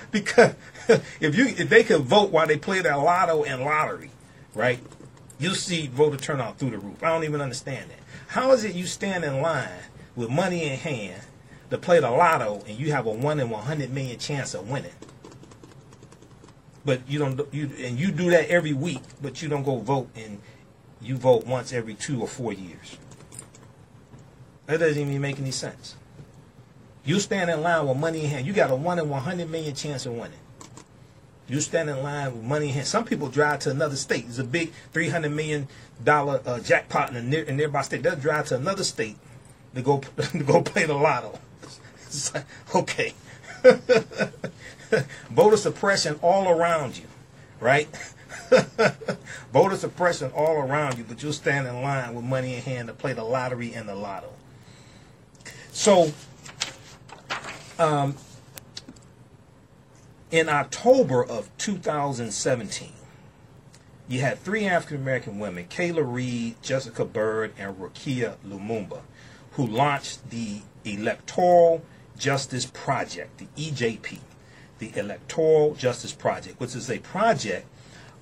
because if you if they could vote while they play their lotto and lottery, right? You see voter turnout through the roof. I don't even understand that. How is it you stand in line with money in hand to play the lotto and you have a one in one hundred million chance of winning? But you don't you and you do that every week, but you don't go vote and you vote once every two or four years. That doesn't even make any sense. You stand in line with money in hand. You got a one in one hundred million chance of winning. You stand in line with money in hand. Some people drive to another state. There's a big three hundred million dollar uh, jackpot in a, near, nearby state. They'll drive to another state to go to go play the lotto. Like, okay, voter suppression all around you, right? voter suppression all around you, but you'll stand in line with money in hand to play the lottery and the lotto. So, um, in October of 2017, you had three African American women, Kayla Reed, Jessica Byrd, and Rukia Lumumba, who launched the Electoral Justice Project, the EJP, the Electoral Justice Project, which is a project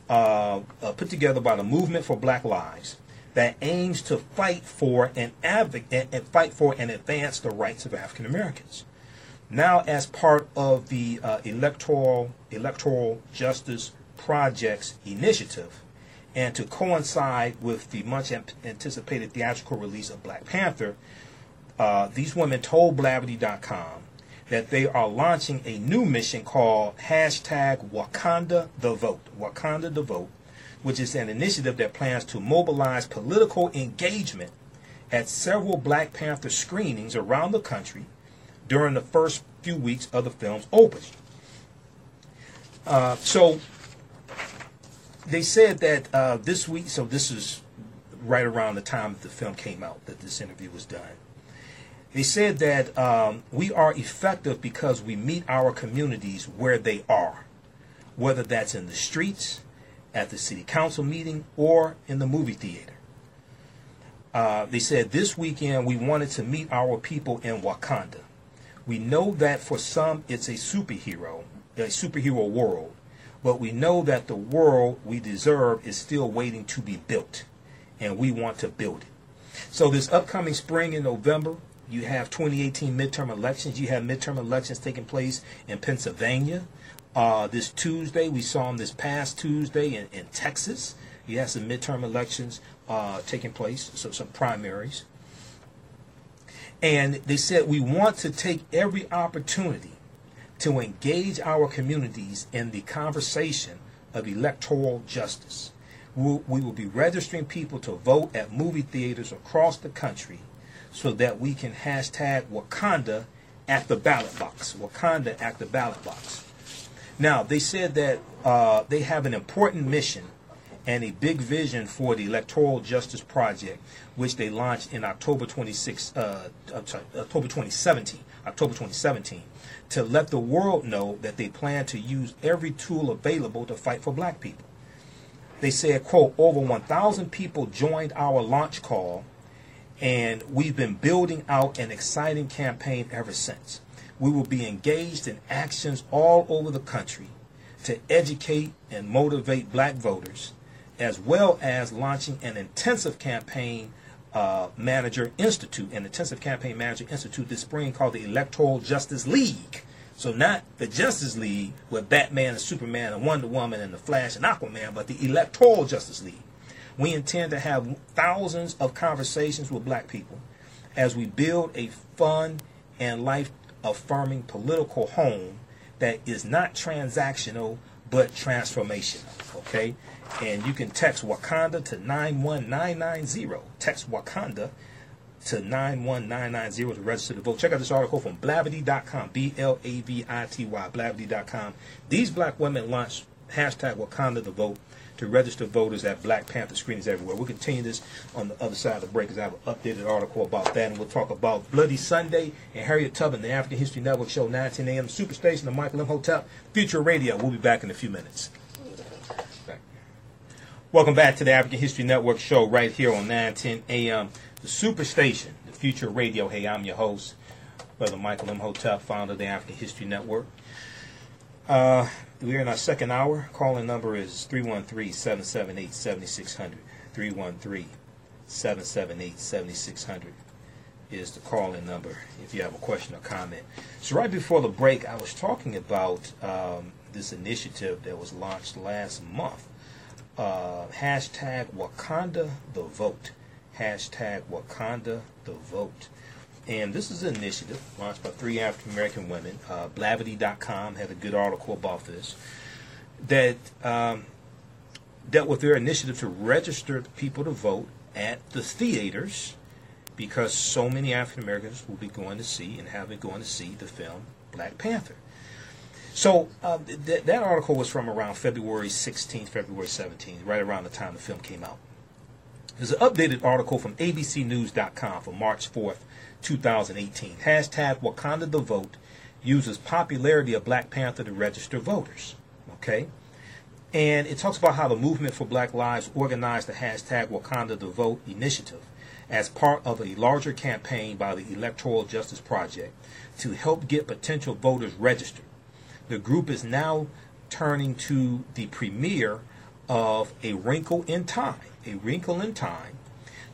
uh, uh, put together by the Movement for Black Lives that aims to fight for and advocate and fight for and advance the rights of African Americans. Now, as part of the uh, electoral electoral justice projects initiative, and to coincide with the much anticipated theatrical release of Black Panther, uh, these women told Blavity.com that they are launching a new mission called hashtag Wakanda the Vote. Wakanda the Vote which is an initiative that plans to mobilize political engagement at several Black Panther screenings around the country during the first few weeks of the film's opening. Uh, so they said that uh, this week, so this is right around the time that the film came out that this interview was done. They said that um, we are effective because we meet our communities where they are, whether that's in the streets, at the city council meeting or in the movie theater. Uh, they said this weekend we wanted to meet our people in Wakanda. We know that for some it's a superhero, a superhero world, but we know that the world we deserve is still waiting to be built, and we want to build it. So this upcoming spring in November, you have 2018 midterm elections. You have midterm elections taking place in Pennsylvania, uh, this Tuesday, we saw him this past Tuesday in, in Texas. He has some midterm elections uh, taking place, so some primaries. And they said we want to take every opportunity to engage our communities in the conversation of electoral justice. We'll, we will be registering people to vote at movie theaters across the country so that we can hashtag Wakanda at the ballot box. Wakanda at the ballot box. Now, they said that uh, they have an important mission and a big vision for the Electoral Justice Project, which they launched in October 26, uh, October 2017, October 2017, to let the world know that they plan to use every tool available to fight for black people. They said, quote, over 1,000 people joined our launch call, and we've been building out an exciting campaign ever since we will be engaged in actions all over the country to educate and motivate black voters, as well as launching an intensive campaign uh, manager institute, an intensive campaign manager institute this spring called the Electoral Justice League. So not the Justice League with Batman and Superman and Wonder Woman and the Flash and Aquaman, but the Electoral Justice League. We intend to have thousands of conversations with black people as we build a fun and life affirming political home that is not transactional but transformational. Okay? And you can text Wakanda to 91990. Text Wakanda to 91990 to register to vote. Check out this article from Blavity.com. B L A V I T Y. Blavity.com. These black women launched hashtag Wakanda to vote to register voters at Black Panther screenings everywhere. We'll continue this on the other side of the break because I have an updated article about that, and we'll talk about Bloody Sunday and Harriet Tubman, the African History Network show, 19 a.m. Superstation, the Michael Imhotep, Future Radio. We'll be back in a few minutes. Welcome back to the African History Network show right here on 910 a.m. The Superstation, the Future Radio. Hey, I'm your host, Brother Michael Imhotep, founder of the African History Network. Uh, we're in our second hour. Calling number is 313 778 7600. 313 778 7600 is the calling number if you have a question or comment. So, right before the break, I was talking about um, this initiative that was launched last month. Uh, hashtag Wakanda the Vote. Hashtag Wakanda the Vote. And this is an initiative launched by three African American women. Uh, Blavity.com had a good article about this that um, dealt with their initiative to register people to vote at the theaters because so many African Americans will be going to see and have been going to see the film Black Panther. So uh, th- that article was from around February 16th, February 17th, right around the time the film came out. There's an updated article from ABCNews.com for March 4th, 2018. Hashtag Wakanda the Vote uses popularity of Black Panther to register voters. Okay? And it talks about how the Movement for Black Lives organized the hashtag Wakanda the Vote initiative as part of a larger campaign by the Electoral Justice Project to help get potential voters registered. The group is now turning to the premiere of A Wrinkle in Time, A Wrinkle in Time,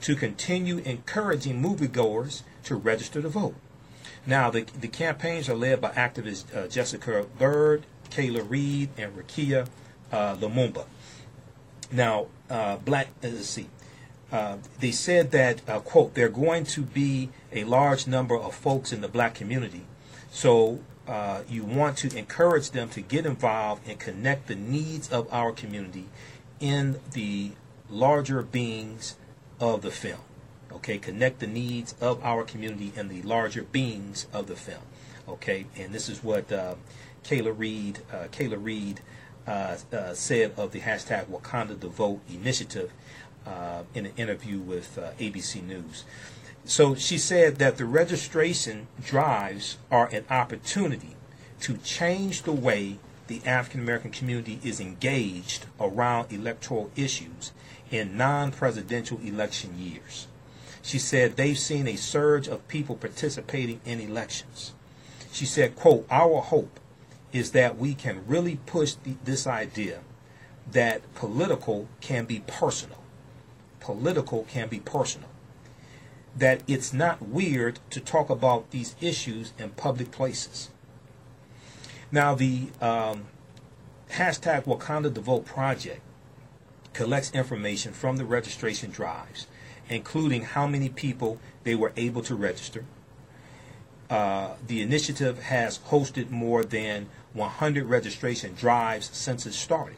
to continue encouraging moviegoers to register to vote. Now, the, the campaigns are led by activist uh, Jessica Byrd, Kayla Reed, and Rakia uh, Lumumba. Now, uh, black, uh, let's see, uh, they said that, uh, quote, there are going to be a large number of folks in the black community. So uh, you want to encourage them to get involved and connect the needs of our community in the larger beings of the film. Okay, connect the needs of our community and the larger beings of the film. Okay, and this is what uh, Kayla Reed, uh, Kayla Reed uh, uh said of the hashtag Wakanda the Vote initiative uh, in an interview with uh, ABC News. So she said that the registration drives are an opportunity to change the way the African American community is engaged around electoral issues in non presidential election years. She said they've seen a surge of people participating in elections. She said, quote, our hope is that we can really push the, this idea that political can be personal. Political can be personal. That it's not weird to talk about these issues in public places. Now, the um, hashtag Wakanda the Vote project collects information from the registration drives, including how many people they were able to register. Uh, the initiative has hosted more than 100 registration drives since it started.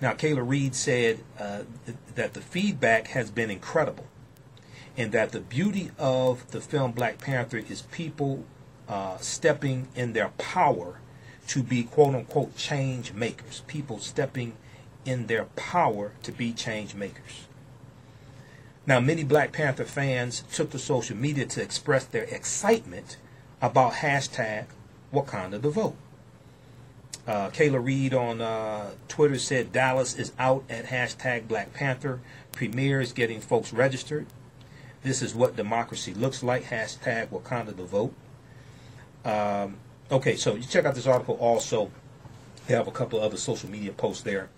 Now, Kayla Reed said uh, th- that the feedback has been incredible, and that the beauty of the film Black Panther is people uh, stepping in their power to be quote unquote change makers. People stepping in their power to be change makers. Now, many Black Panther fans took to social media to express their excitement about hashtag Wakanda the Vote. Uh, Kayla Reed on uh, Twitter said Dallas is out at hashtag Black Panther. Premiere is getting folks registered. This is what democracy looks like. Hashtag Wakanda the Vote. Um, okay, so you check out this article also. They have a couple of other social media posts there.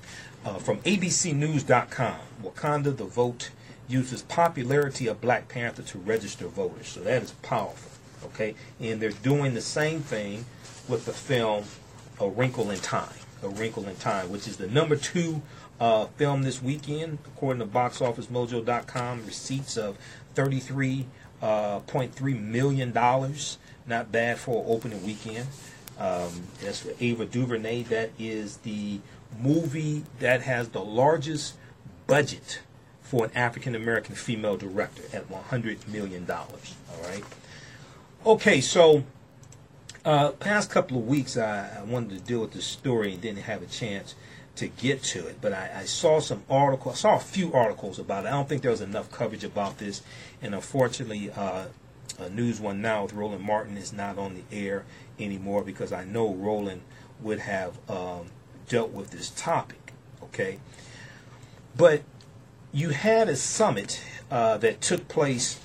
Uh, from abcnews.com, Wakanda the Vote uses popularity of Black Panther to register voters. So that is powerful. Okay, and they're doing the same thing with the film A Wrinkle in Time. A Wrinkle in Time, which is the number two uh, film this weekend, according to BoxOfficeMojo.com. Receipts of $33.3 uh, million not bad for opening weekend. Um, as for Ava DuVernay, that is the movie that has the largest budget for an African American female director at $100 million. All right. Okay, so uh, past couple of weeks, I, I, wanted to deal with this story and didn't have a chance. to get to it, but I, I saw some articles, I saw a few articles about it. I don't think there was enough coverage about this, and unfortunately, uh, News One Now with Roland Martin is not on the air anymore because I know Roland would have um, dealt with this topic. Okay, but you had a summit uh, that took place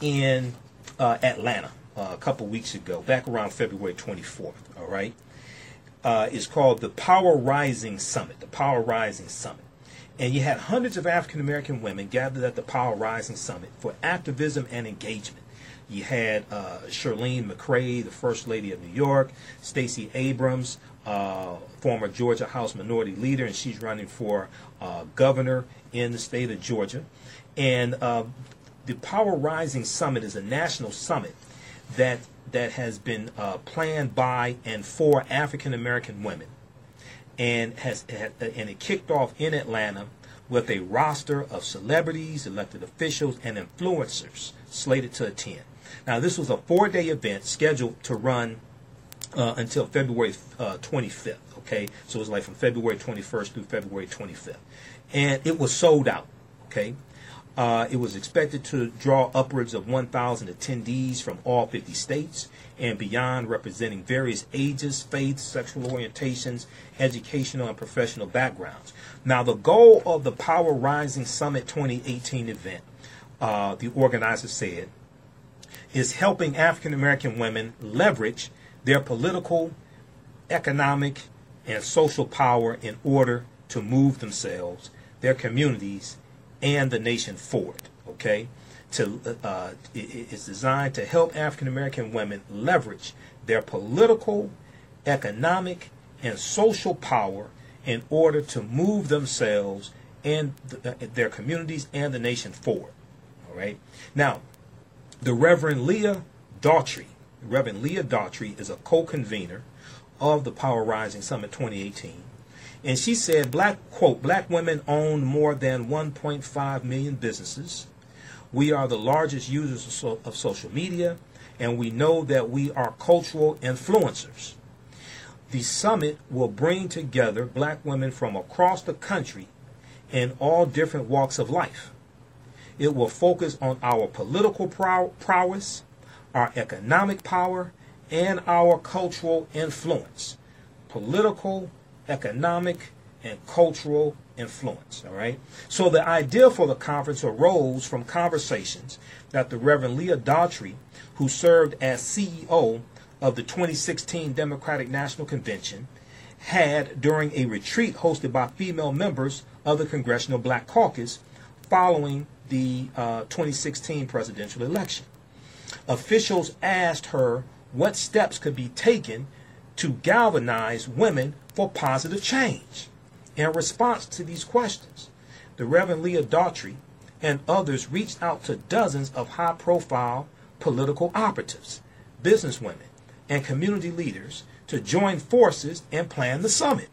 in uh, Atlanta uh, a couple weeks ago, back around February 24th. All right, uh, is called the Power Rising Summit. The Power Rising Summit. And you had hundreds of African American women gathered at the Power Rising Summit for activism and engagement. You had uh, Chirlane McCray, the First Lady of New York, Stacey Abrams, uh, former Georgia House Minority Leader, and she's running for uh, governor in the state of Georgia. And uh, the Power Rising Summit is a national summit that that has been uh, planned by and for African American women, and has and it kicked off in Atlanta with a roster of celebrities, elected officials, and influencers slated to attend. Now, this was a four-day event scheduled to run uh, until February uh, 25th. Okay, so it was like from February 21st through February 25th, and it was sold out. Okay, uh, it was expected to draw upwards of 1,000 attendees from all 50 states and beyond, representing various ages, faiths, sexual orientations, educational, and professional backgrounds. Now, the goal of the Power Rising Summit 2018 event, uh, the organizer said, is helping African American women leverage their political, economic, and social power in order to move themselves, their communities, and the nation forward. Okay, to uh, it's designed to help African American women leverage their political, economic, and social power in order to move themselves and th- uh, their communities and the nation forward. All right. Now, the Reverend Leah Daughtry, Reverend Leah Daughtry is a co-convener of the Power Rising Summit 2018 and she said, black, quote, black women own more than 1.5 million businesses. We are the largest users of, so, of social media, and we know that we are cultural influencers. The summit will bring together black women from across the country in all different walks of life. It will focus on our political prow- prowess, our economic power, and our cultural influence. Political, economic, and cultural influence. All right. So the idea for the conference arose from conversations that the Reverend Leah Daughtry, who served as CEO of the 2016 Democratic National Convention, had during a retreat hosted by female members of the Congressional Black Caucus following the uh, 2016 presidential election. Officials asked her what steps could be taken to galvanize women for positive change. In response to these questions, the Reverend Leah Daughtry and others reached out to dozens of high profile political operatives, businesswomen, and community leaders to join forces and plan the summit.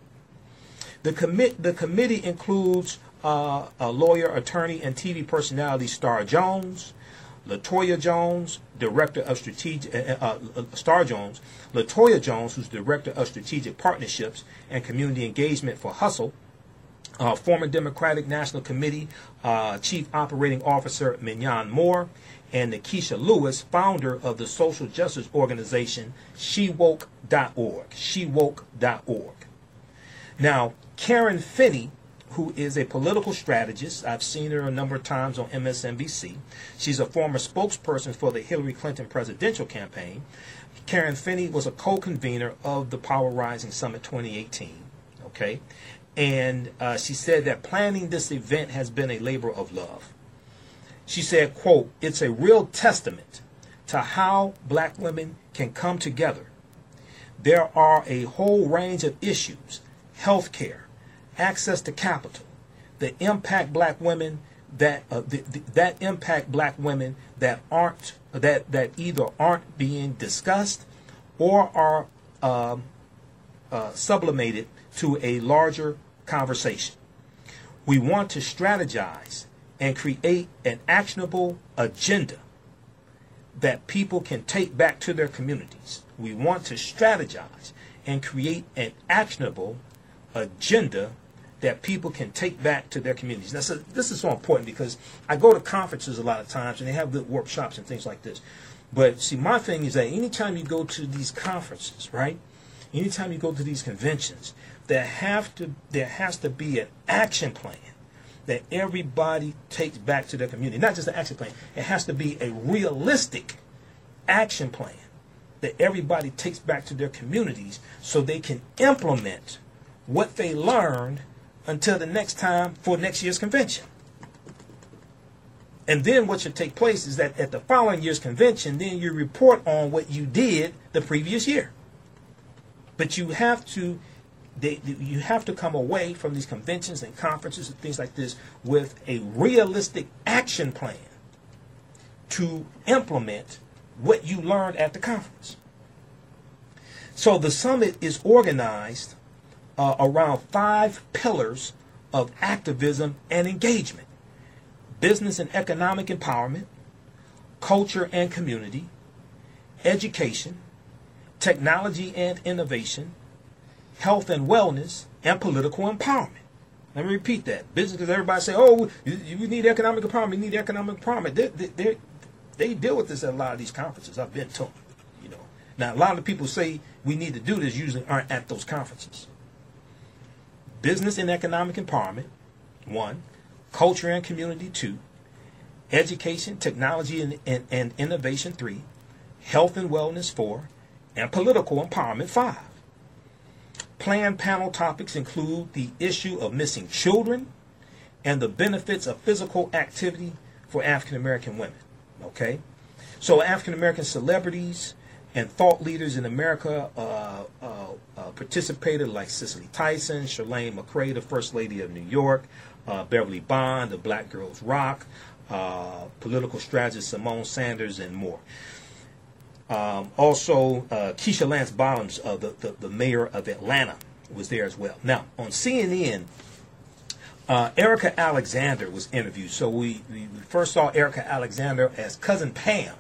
The, commit, the committee includes uh, a lawyer, attorney, and TV personality Star Jones, Latoya Jones, Director of Strategic, uh, uh, uh, Star Jones, Latoya Jones, who's Director of Strategic Partnerships and Community Engagement for Hustle, uh, former Democratic National Committee uh, Chief Operating Officer Mignon Moore, and Nikisha Lewis, founder of the social justice organization SheWoke.org. SheWoke.org. Now, Karen Finney who is a political strategist. I've seen her a number of times on MSNBC. She's a former spokesperson for the Hillary Clinton presidential campaign. Karen Finney was a co-convener of the Power Rising Summit 2018. Okay, and uh, she said that planning this event has been a labor of love. She said, "quote It's a real testament to how black women can come together. There are a whole range of issues: health care, access to capital, the impact black women that uh, the, the, that impact black women that aren't that that either aren't being discussed or are um, uh, sublimated to a larger conversation. We want to strategize and create an actionable agenda that people can take back to their communities. We want to strategize and create an actionable agenda that people can take back to their communities. Now, so this is so important because I go to conferences a lot of times and they have good workshops and things like this. But see, my thing is that anytime you go to these conferences, right? Anytime you go to these conventions, there have to there has to be an action plan that everybody takes back to their community. Not just an action plan. It has to be a realistic action plan that everybody takes back to their communities so they can implement what they learned until the next time for next year's convention. And then what should take place is that at the following year's convention, then you report on what you did the previous year. But you have to they, you have to come away from these conventions and conferences and things like this with a realistic action plan to implement what you learned at the conference. So the summit is organized uh, around five pillars of activism and engagement business and economic empowerment, culture and community, education, technology and innovation, health and wellness, and political empowerment. Let me repeat that. Business, because everybody say, oh, you, you, need economic empowerment, you need economic empowerment. They, they, they, deal with this at a lot of these conferences. I've been to them, you know. Now, a lot of people say we need to do this usually aren't at those conferences. Business and economic empowerment, one. Culture and community, two. Education, technology, and, and, and innovation, three. Health and wellness, four. And political empowerment, five. Planned panel topics include the issue of missing children and the benefits of physical activity for African American women. Okay? So, African American celebrities and thought leaders in America uh, uh, uh, participated, like Cicely Tyson, Chirlane McCray, the First Lady of New York, uh, Beverly Bond, the Black Girls Rock, uh, political strategist Symone Sanders, and more. Um, also, uh, Keisha Lance Bottoms, the, the, the, mayor of Atlanta, was there as well. Now, on CNN, Erika Alexander was interviewed. So we, we first saw Erika Alexander as Cousin Pam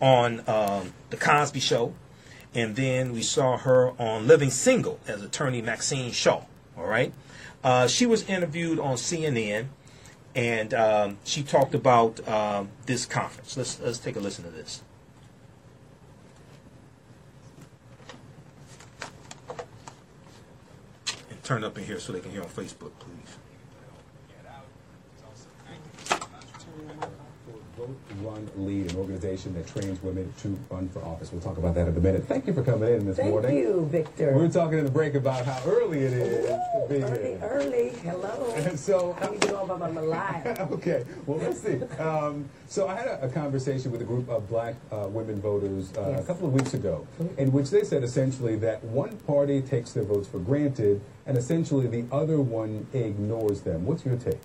on um, The Cosby Show, and then we saw her on Living Single as attorney Maxine Shaw. All right. Uh, she was interviewed on CNN, and um, she talked about um, this conference. Let's let's take a listen to this. And turn up in here so they can hear on Facebook, please. Vote, Run, Lead, an organization that trains women to run for office. We'll talk about that in a minute. Thank you for coming in this Thank morning. Thank you, Victor. We were talking in the break about how early it is Ooh, to be early, here. Early, hello. And so, how you doing about my live? okay, well, let's see. Um, so I had a, a, conversation with a group of black uh, women voters uh, yes. a couple of weeks ago, in which they said essentially that one party takes their votes for granted, and essentially the other one ignores them. What's your take?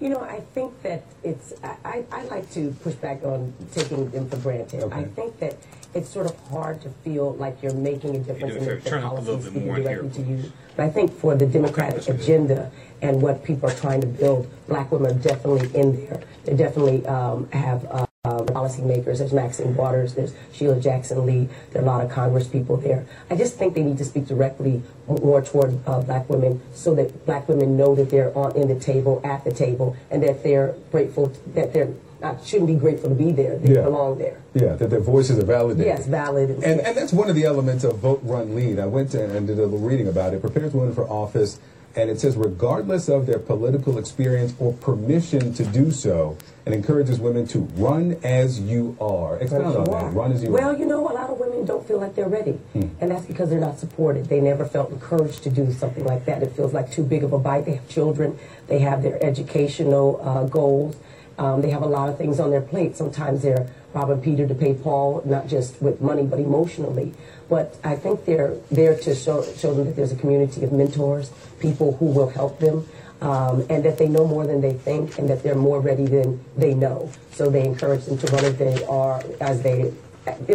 You know, I think that it's, I, I like to push back on taking them for granted. Okay. I think that it's sort of hard to feel like you're making a difference in the policies speaking directly to you. But I think for the Democratic agenda and what people are trying to build, black women are definitely in there. They definitely um, have. Uh, uh, policymakers. There's Maxine Waters. There's Sheila Jackson Lee. There are a lot of Congress people there. I just think they need to speak directly more toward uh, black women so that black women know that they're on in the table, at the table, and that they're grateful that they're not shouldn't be grateful to be there. They yeah. belong there. Yeah, that their voices are validated. Yes, valid. And, and, and that's one of the elements of vote, run, lead. I went and did a little reading about it. Prepares women for office and it says regardless of their political experience or permission to do so, and encourages women to run as you are. Expound on that. Run as you well, are. Well, you know, a lot of women don't feel like they're ready, hmm. and that's because they're not supported. They never felt encouraged to do something like that. It feels like too big of a bite. They have children. They have their educational uh, goals. Um, they have a lot of things on their plate. Sometimes they're robbing Peter to pay Paul, not just with money, but emotionally. But I think they're there to show, show them that there's a community of mentors, people who will help them, um, and that they know more than they think, and that they're more ready than they know. So they encourage them to run as they are, as they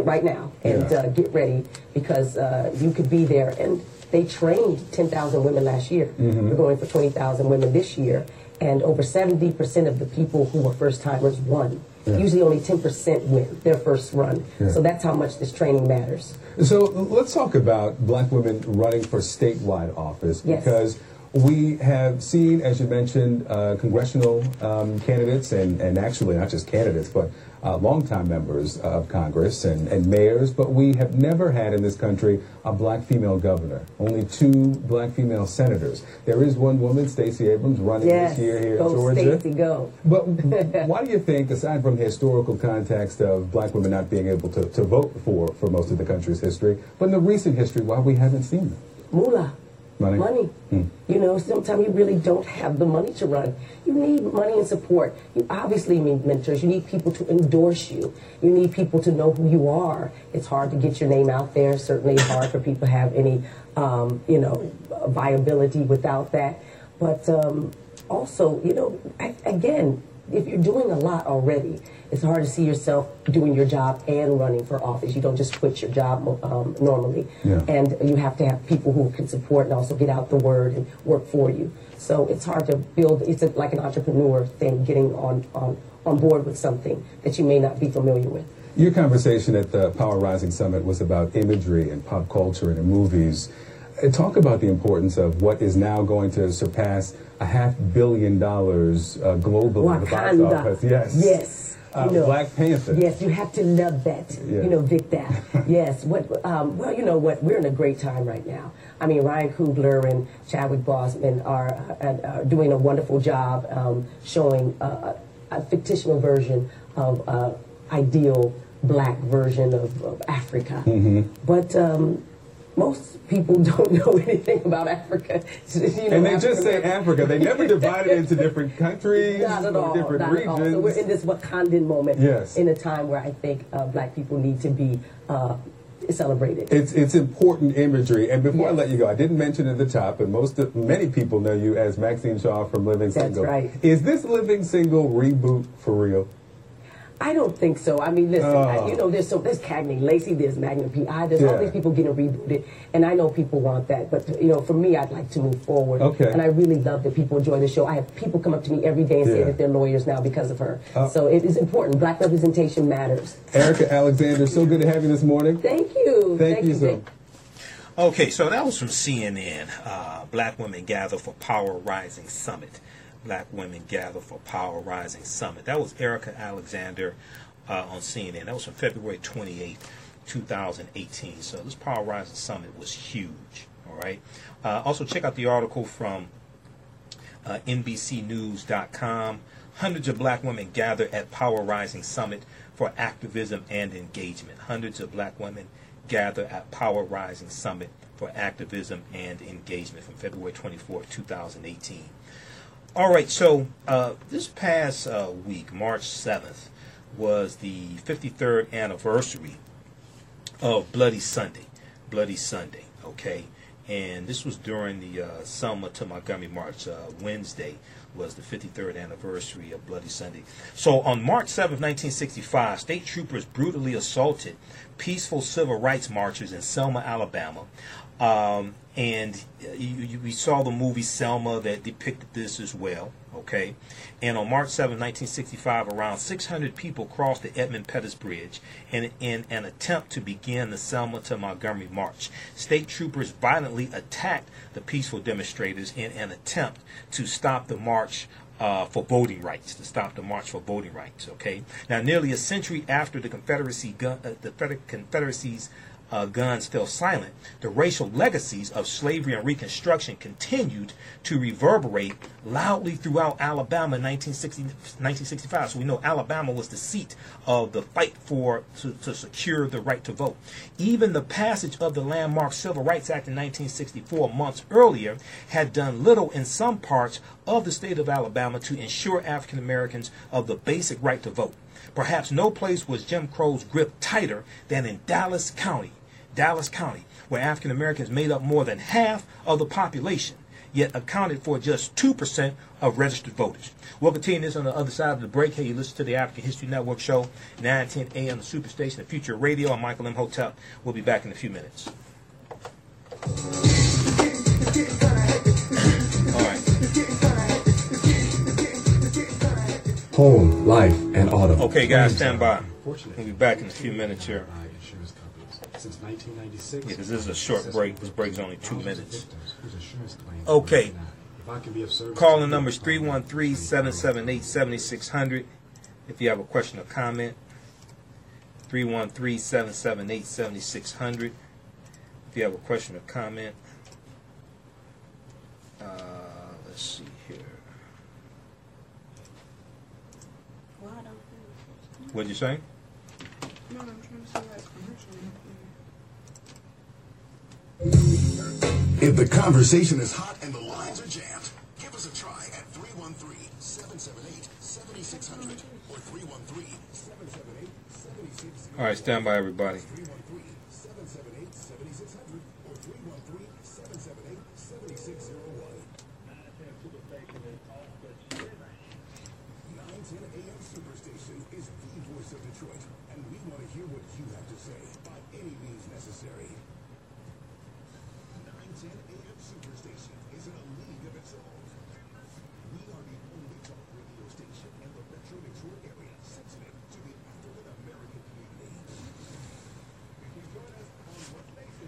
right now, and yeah. uh, get ready because uh, you could be there. And they trained 10,000 women last year. Mm-hmm. We're going for 20,000 women this year and over 70% of the people who were first timers won. Yeah. Usually only 10% win their first run. Yeah. So that's how much this training matters. So let's talk about black women running for statewide office yes. because We have seen, as you mentioned, uh, congressional um, candidates and, and actually not just candidates, but uh, longtime members of Congress and, and mayors, but we have never had in this country a black female governor. Only two black female senators. There is one woman, Stacey Abrams, running Yes, this year here in Georgia. Stacey, go. But why do you think, aside from the historical context of black women not being able to, to vote for, for most of the country's history, but in the recent history, why we haven't seen them? Moolah. Money. Money. You know, sometimes you really don't have the money to run. You need money and support. You obviously need mentors. You need people to endorse you. You need people to know who you are. It's hard to get your name out there. Certainly it's hard for people to have any, um, you know, viability without that. But um, also, you know, I, again, if you're doing a lot already, it's hard to see yourself doing your job and running for office. You don't just quit your job um, normally. Yeah. And you have to have people who can support and also get out the word and work for you. So it's hard to build, it's a, like an entrepreneur thing, getting on, on, on board with something that you may not be familiar with. Your conversation at the Power Rising Summit was about imagery and pop culture and movies. Talk about the importance of what is now going to surpass a half billion dollars uh, globally. at the box Wakanda. office. Yes. Yes. Uh, You know, Black Panther. Yes, you have to love that. Yeah. You know, Vic that. yes. What? Um, well, you know what? We're in a great time right now. I mean, Ryan Coogler and Chadwick Boseman are, uh, are doing a wonderful job um, showing uh, a fictional version of uh, ideal black version of, of Africa. Mm-hmm. But um, most people don't know anything about Africa. You know, And they just say Africa. They never divide it into different countries not at or all. different not regions. At all. So we're in this Wakandan moment. Yes. In a time where I think uh, black people need to be uh, celebrated. It's it's important imagery. And before I let you go, I didn't mention at the top, but most of, many people know you as Maxine Shaw from Living Single. That's right. Is this Living Single reboot for real? I don't think so. I mean, listen, Oh. I, you know, there's so there's Cagney Lacey, there's Magnum PI, there's all these people getting rebooted, and I know people want that. But you know, for me, I'd like to move forward. Okay. And I really love that people enjoy the show. I have people come up to me every day and say that they're lawyers now because of her. Uh, so it is important. Black representation matters. Erika Alexander, so good to have you this morning. Thank you. Thank, you so. Vic. Okay, so that was from CNN. Uh, Black women gather for Power Rising Summit. Black women gather for Power Rising Summit. That was Erika Alexander uh, on CNN. That was from February 28, 2018. So this Power Rising Summit was huge. All right. Uh, also, check out the article from uh, NBCNews.com. Hundreds of black women gather at Power Rising Summit for activism and engagement. Hundreds of black women gather at Power Rising Summit for activism and engagement from February 24, 2018. All right, so uh, this past uh, week, March 7th, was the 53rd anniversary of Bloody Sunday. Bloody Sunday, okay? And this was during the uh, Selma to Montgomery March. Uh, Wednesday was the 53rd anniversary of Bloody Sunday. So on March 7th, 1965, state troopers brutally assaulted peaceful civil rights marchers in Selma, Alabama. Um, and you, you, we saw the movie Selma that depicted this as well. Okay, and on March 7, 1965, around 600 people crossed the Edmund Pettus Bridge in, in an attempt to begin the Selma to Montgomery March. State troopers violently attacked the peaceful demonstrators in an attempt to stop the march uh, for voting rights, to stop the march for voting rights. Okay, now nearly a century after the Confederacy gun, uh, the Confederacy's uh, guns fell silent, the racial legacies of slavery and Reconstruction continued to reverberate loudly throughout Alabama in 1960, 1965. So we know Alabama was the seat of the fight for to, to secure the right to vote. Even the passage of the landmark Civil Rights Act in 1964, months earlier, had done little in some parts of the state of Alabama to ensure African Americans of the basic right to vote. Perhaps no place was Jim Crow's grip tighter than in Dallas County, Dallas County, where African Americans made up more than half of the population, yet accounted for just 2% of registered voters. We'll continue this on the other side of the break. Hey, you listen to the African History Network show, 9 10 a.m. the Superstation, the Future Radio. I'm Michael Imhotep. We'll be back in a few minutes. All right. Home, life, and auto. Okay, guys, stand by. We'll be back in a few minutes here. By insurance. Since 1996, Yeah, 'cause this is a short break. This break's only two minutes. victims whose insurance claims Okay. were denied. If I can be of service. Calling to number is 313 778 7600. If you have a question or comment, 313 778 7600. If you have a question or comment, uh, let's see here. Well, don't What'd you say? No, I'm trying to see that commercial. If the conversation is hot and the lines are jammed, give us a try at 313-778-7600 or 313-778-7600. All right, stand by, everybody. 313-778-7600 or 313-778-7601. 910 AM Superstation is the voice of Detroit, and we want to hear what you have to say by any means necessary. 910 AM Superstation is in a league of its own. We are the only talk radio station in the Metro Detroit area sensitive to the African American community. You join us on what station?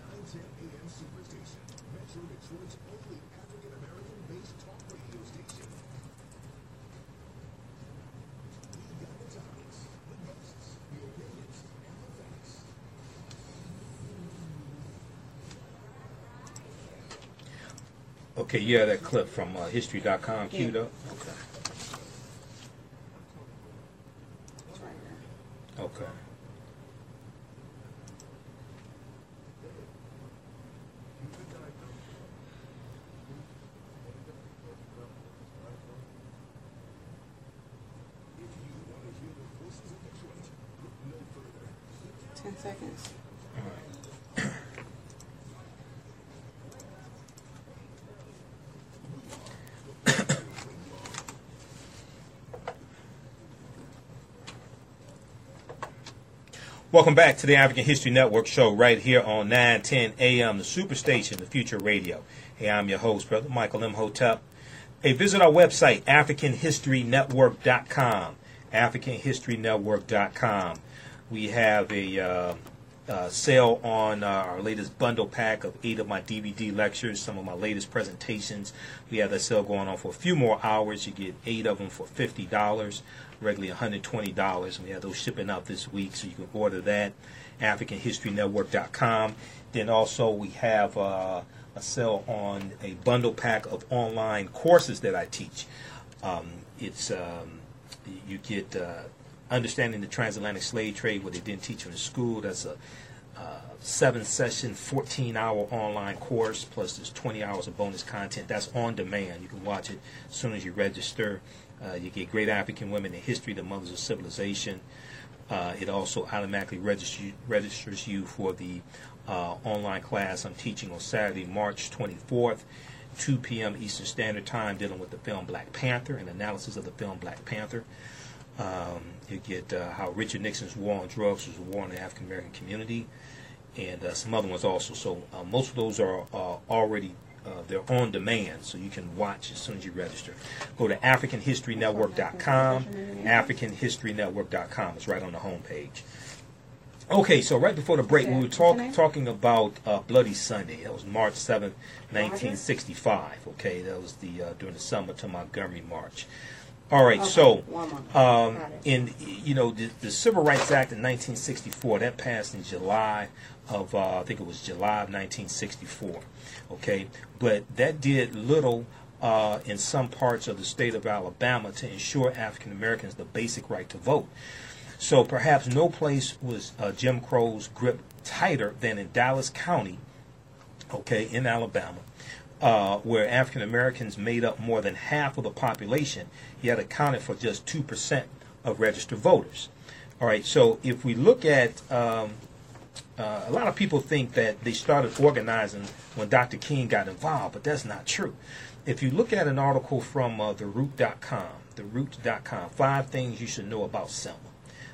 910 AM Superstation, Metro Detroit's only African American based talk radio station. We got the topics, the guests, the opinions, and the facts. Okay, yeah, that clip from uh, History.com queued up. Okay. It's right there. Okay. If you want to hear the voices of Detroit, look no further. Ten seconds. Welcome back to the African History Network show right here on 910 AM, the Superstation, the Future Radio. Hey, I'm your host, Brother Michael Imhotep. Hey, visit our website, AfricanHistoryNetwork.com. AfricanHistoryNetwork.com. We have a uh, uh, sale on uh, our latest bundle pack of eight of my DVD lectures, some of my latest presentations. We have that sale going on for a few more hours. You get eight of them for $50, regularly $120. And we have those shipping out this week, so you can order that. AfricanHistoryNetwork.com. Then also we have uh, a sale on a bundle pack of online courses that I teach. Um, it's um, you get uh, understanding the transatlantic slave trade, what they didn't teach you in school. That's a uh, seven session, 14 hour online course, plus there's 20 hours of bonus content. That's on demand. You can watch it as soon as you register. Uh, you get Great African Women in History, the Mothers of Civilization. Uh, it also automatically registers, registers you for the uh, online class I'm teaching on Saturday, March 24th, 2 p.m. Eastern Standard Time, dealing with the film Black Panther and analysis of the film Black Panther. Um, you get uh, how Richard Nixon's war on drugs was a war on the African American community, and uh, some other ones also. So uh, most of those are uh, already uh, they're on demand, so you can watch as soon as you register. Go to AfricanHistoryNetwork.com. AfricanHistoryNetwork.com. It's right on the homepage. Okay, so right before the break, we were talk, talking about uh, Bloody Sunday. That was March seventh, 1965. Okay, that was the uh, during the Selma to Montgomery March. All right, so um, in you know the, the Civil Rights Act in 1964 that passed in July of uh, I think it was July of 1964. Okay, but that did little uh, in some parts of the state of Alabama to ensure African Americans the basic right to vote. So perhaps no place was uh, Jim Crow's grip tighter than in Dallas County, okay, in Alabama, uh, where African Americans made up more than half of the population, yet accounted for just 2% of registered voters. All right, so if we look at, um, uh, a lot of people think that they started organizing when Dr. King got involved, but that's not true. If you look at an article from uh, TheRoot.com, TheRoot.com, five things you should know about Selma.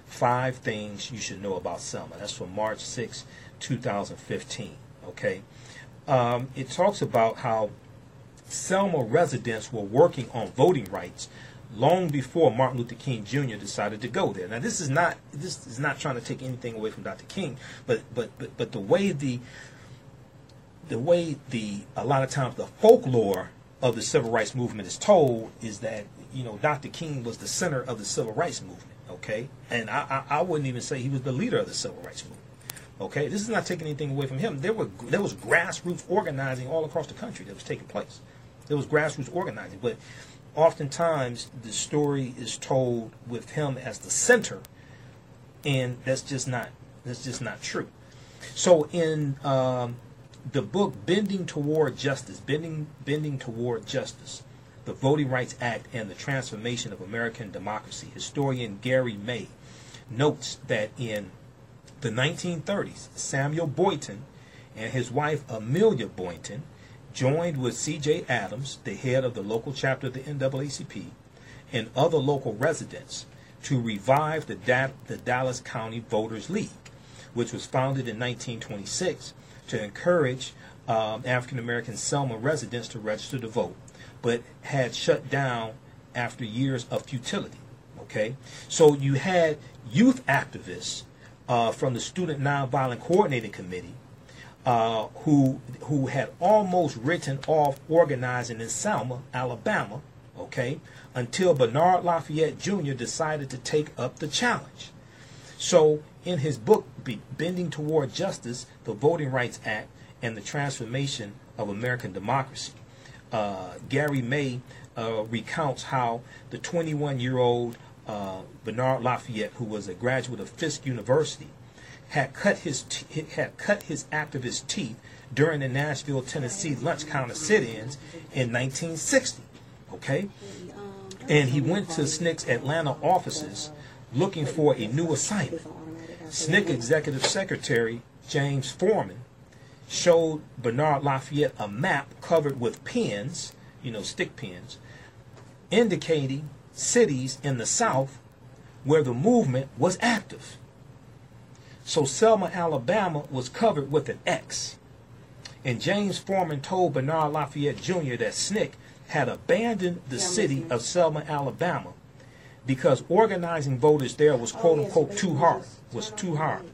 Five things you should know about Selma. That's from March 6, 2015. Okay. Um, it talks about how Selma residents were working on voting rights long before Martin Luther King Jr. decided to go there. Now, this is not this is not trying to take anything away from Dr. King, but but but, but the way the the way the a lot of times the folklore of the civil rights movement is told is that you know Dr. King was the center of the civil rights movement. Okay, and I I, I wouldn't even say he was the leader of the civil rights movement. Okay, this is not taking anything away from him. There were there was grassroots organizing all across the country that was taking place. There was grassroots organizing, but oftentimes the story is told with him as the center, and that's just not that's just not true. So in um, the book "Bending Toward Justice," bending bending toward justice, the Voting Rights Act and the Transformation of American Democracy, historian Gary May notes that in the 1930s, Samuel Boynton and his wife Amelia Boynton joined with C.J. Adams, the head of the local chapter of the NAACP, and other local residents to revive the, da- the Dallas County Voters League, which was founded in 1926 to encourage um, African American Selma residents to register to vote, but had shut down after years of futility. Okay, so you had youth activists uh, from the Student Nonviolent Coordinating Committee uh, who who had almost written off organizing in Selma, Alabama, okay, until Bernard Lafayette Jr. decided to take up the challenge. So, in his book, Bending Toward Justice, the Voting Rights Act, and the Transformation of American Democracy, uh, Gary May uh, recounts how the 21 year old uh, Bernard Lafayette, who was a graduate of Fisk University, had cut his t- had cut his activist teeth during the Nashville, Tennessee lunch counter sit-ins in 1960. Okay, and he went to SNCC's Atlanta offices looking for a new assignment. SNCC Executive Secretary James Forman showed Bernard Lafayette a map covered with pins, you know, stick pins, indicating cities in the South where the movement was active. So Selma, Alabama was covered with an X. And James Forman told Bernard Lafayette Jr. that SNCC had abandoned the city of Selma, Alabama because organizing voters there was quote unquote too hard. Was too hard.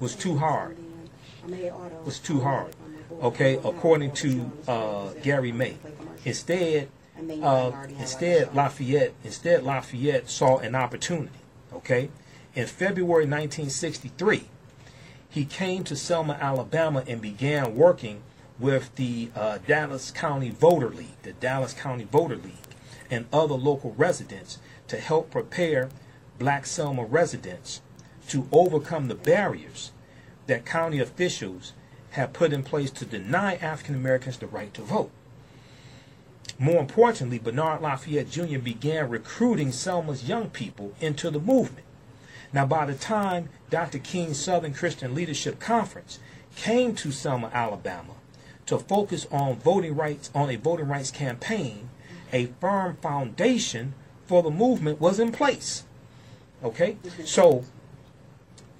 Was too hard. Was too hard. Okay, according to uh, Gary May. Instead, uh, instead Lafayette instead Lafayette saw an opportunity. Okay, in February 1963, he came to Selma, Alabama, and began working with the uh, Dallas County Voter League, the Dallas County Voter League, and other local residents to help prepare black Selma residents to overcome the barriers that county officials have put in place to deny African Americans the right to vote. More importantly, Bernard Lafayette Jr. began recruiting Selma's young people into the movement. Now, by the time Dr. King's Southern Christian Leadership Conference came to Selma, Alabama, to focus on voting rights on a voting rights campaign, a firm foundation for the movement was in place. Okay? So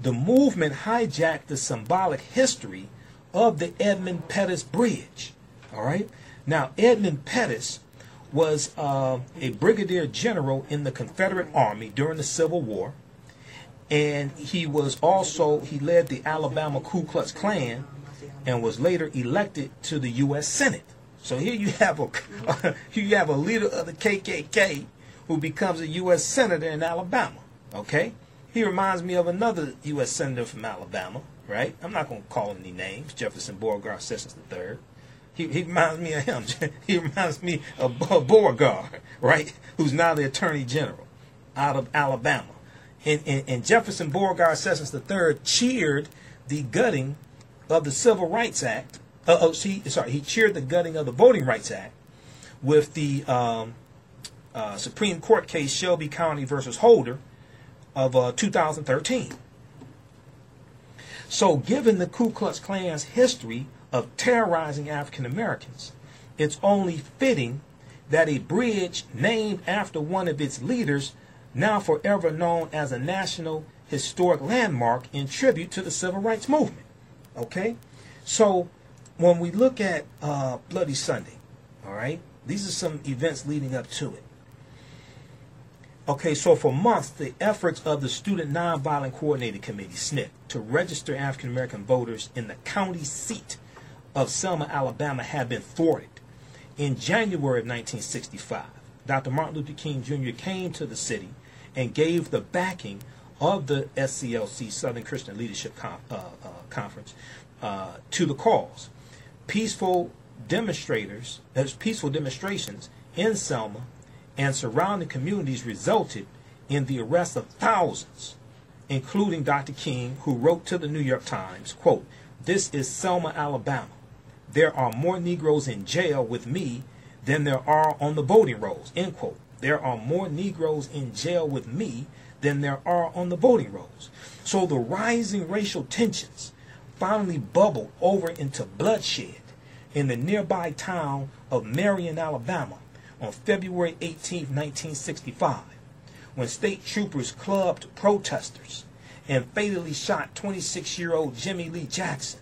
the movement hijacked the symbolic history of the Edmund Pettus Bridge. All right? Now, Edmund Pettus was uh, a brigadier general in the Confederate Army during the Civil War, and he was also he led the Alabama Ku Klux Klan, and was later elected to the U.S. Senate. So here you have a here you have a leader of the KKK who becomes a U.S. senator in Alabama. Okay, he reminds me of another U.S. senator from Alabama. Right? I'm not going to call any names. Jefferson Beauregard Sessions III. He, he reminds me of him. he reminds me of Beauregard, right? Who's now the Attorney General out of Alabama. And, and, and Jefferson Beauregard Sessions III cheered the gutting of the Civil Rights Act. Uh, oh, see, sorry, he cheered the gutting of the Voting Rights Act with the um, uh, Supreme Court case Shelby County versus Holder of uh, 2013. So, given the Ku Klux Klan's history of terrorizing African Americans, it's only fitting that a bridge named after one of its leaders, now forever known as a national historic landmark in tribute to the civil rights movement. Okay? So, when we look at uh, Bloody Sunday, all right, these are some events leading up to it. Okay, so for months, the efforts of the Student Nonviolent Coordinating Committee, SNCC, to register African American voters in the county seat of Selma, Alabama, had been thwarted. In January of 1965, Dr. Martin Luther King Jr. came to the city and gave the backing of the SCLC, Southern Christian Leadership Con- uh, uh, Conference, uh, to the cause. Peaceful demonstrators, as peaceful demonstrations in Selma and surrounding communities resulted in the arrest of thousands, including Dr. King, who wrote to the New York Times, quote, This is Selma, Alabama. There are more Negroes in jail with me than there are on the voting rolls, end quote. There are more Negroes in jail with me than there are on the voting rolls. So the rising racial tensions finally bubbled over into bloodshed in the nearby town of Marion, Alabama, on February 18, 1965, when state troopers clubbed protesters and fatally shot 26 year old Jimmy Lee Jackson,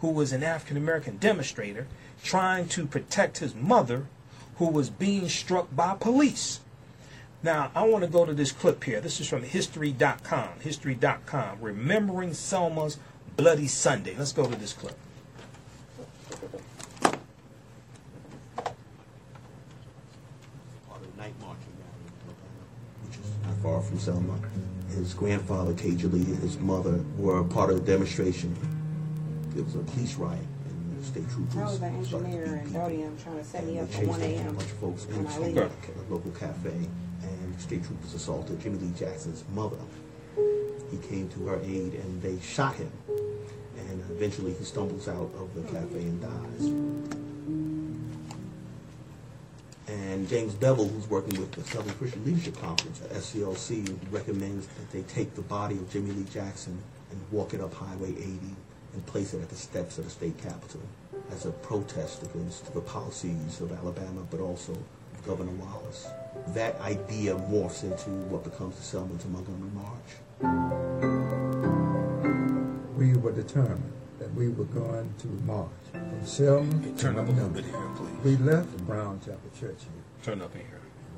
who was an African American demonstrator trying to protect his mother, who was being struck by police. Now, I want to go to this clip here. This is from History.com. History.com. Remembering Selma's Bloody Sunday. Let's go to this clip. not far from Selma. His grandfather, Cajun Lee, and his mother were part of the demonstration. It was a police riot, and the state troopers. I was an engineer in Rhodium trying to set me up chased 1 a a.m. bunch of folks when I into a local cafe, and state troopers assaulted Jimmy Lee Jackson's mother. He came to her aid, and they shot him. And eventually, he stumbles out of the cafe and dies. And James Bevel, who's working with the Southern Christian Leadership Conference at SCLC, recommends that they take the body of Jimmy Lee Jackson and walk it up Highway 80 and place it at the steps of the state capitol as a protest against the policies of Alabama, but also Governor Wallace. That idea morphs into what becomes the Selma to Montgomery March. we were determined that we were going to march from Selma to Turn up a little bit here, please. We left Brown Chapel Church here, Turn up in here.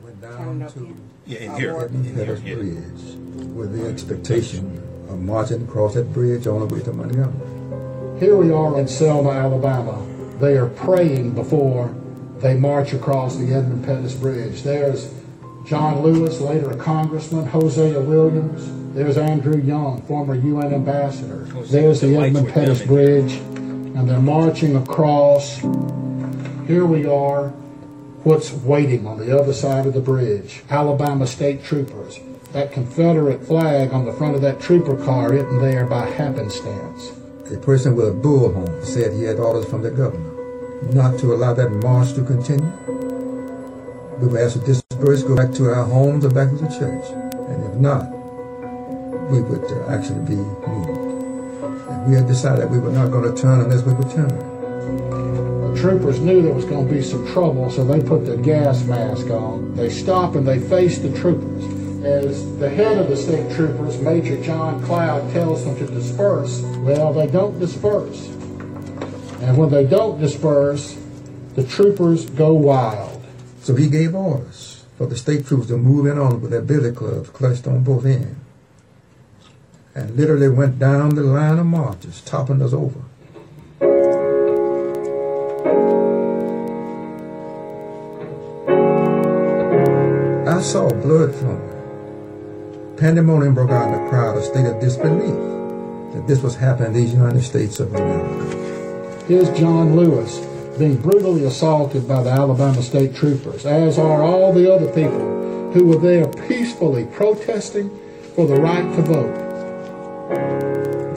Went down to here. Yeah, in here. Lord. In here, Pettus yeah. Bridge with the expectation of marching across that bridge on the way to Montgomery. Here we are in Selma, Alabama. They are praying before they march across the Edmund Pettus Bridge. There's John Lewis, later a congressman, Hosea Williams. There's Andrew Young, former UN ambassador. There's the The Edmund Pettus. Bridge. And they're marching across. Here we are. What's waiting on the other side of the bridge? Alabama state troopers. That Confederate flag on the front of that trooper car isn't there by happenstance. A person with a bullhorn said he had orders from the governor not to allow that march to continue. We were asked to disperse, go back to our homes or back to the church. And if not, we would uh, actually be moved. And we had decided we were not going to turn unless we were turned. Troopers knew there was going to be some trouble, so they put the gas mask on. They stop and they face the troopers. As the head of the state troopers, Major John Cloud, tells them to disperse, well, they don't disperse. And when they don't disperse, the troopers go wild. So he gave orders for the state troops to move in on with their billy clubs clutched on both ends. And literally went down the line of marchers, toppling us over. Saw blood flowing. Pandemonium broke out in the crowd, a state of disbelief that this was happening in these United States of America. Here's John Lewis being brutally assaulted by the Alabama state troopers, as are all the other people who were there peacefully protesting for the right to vote.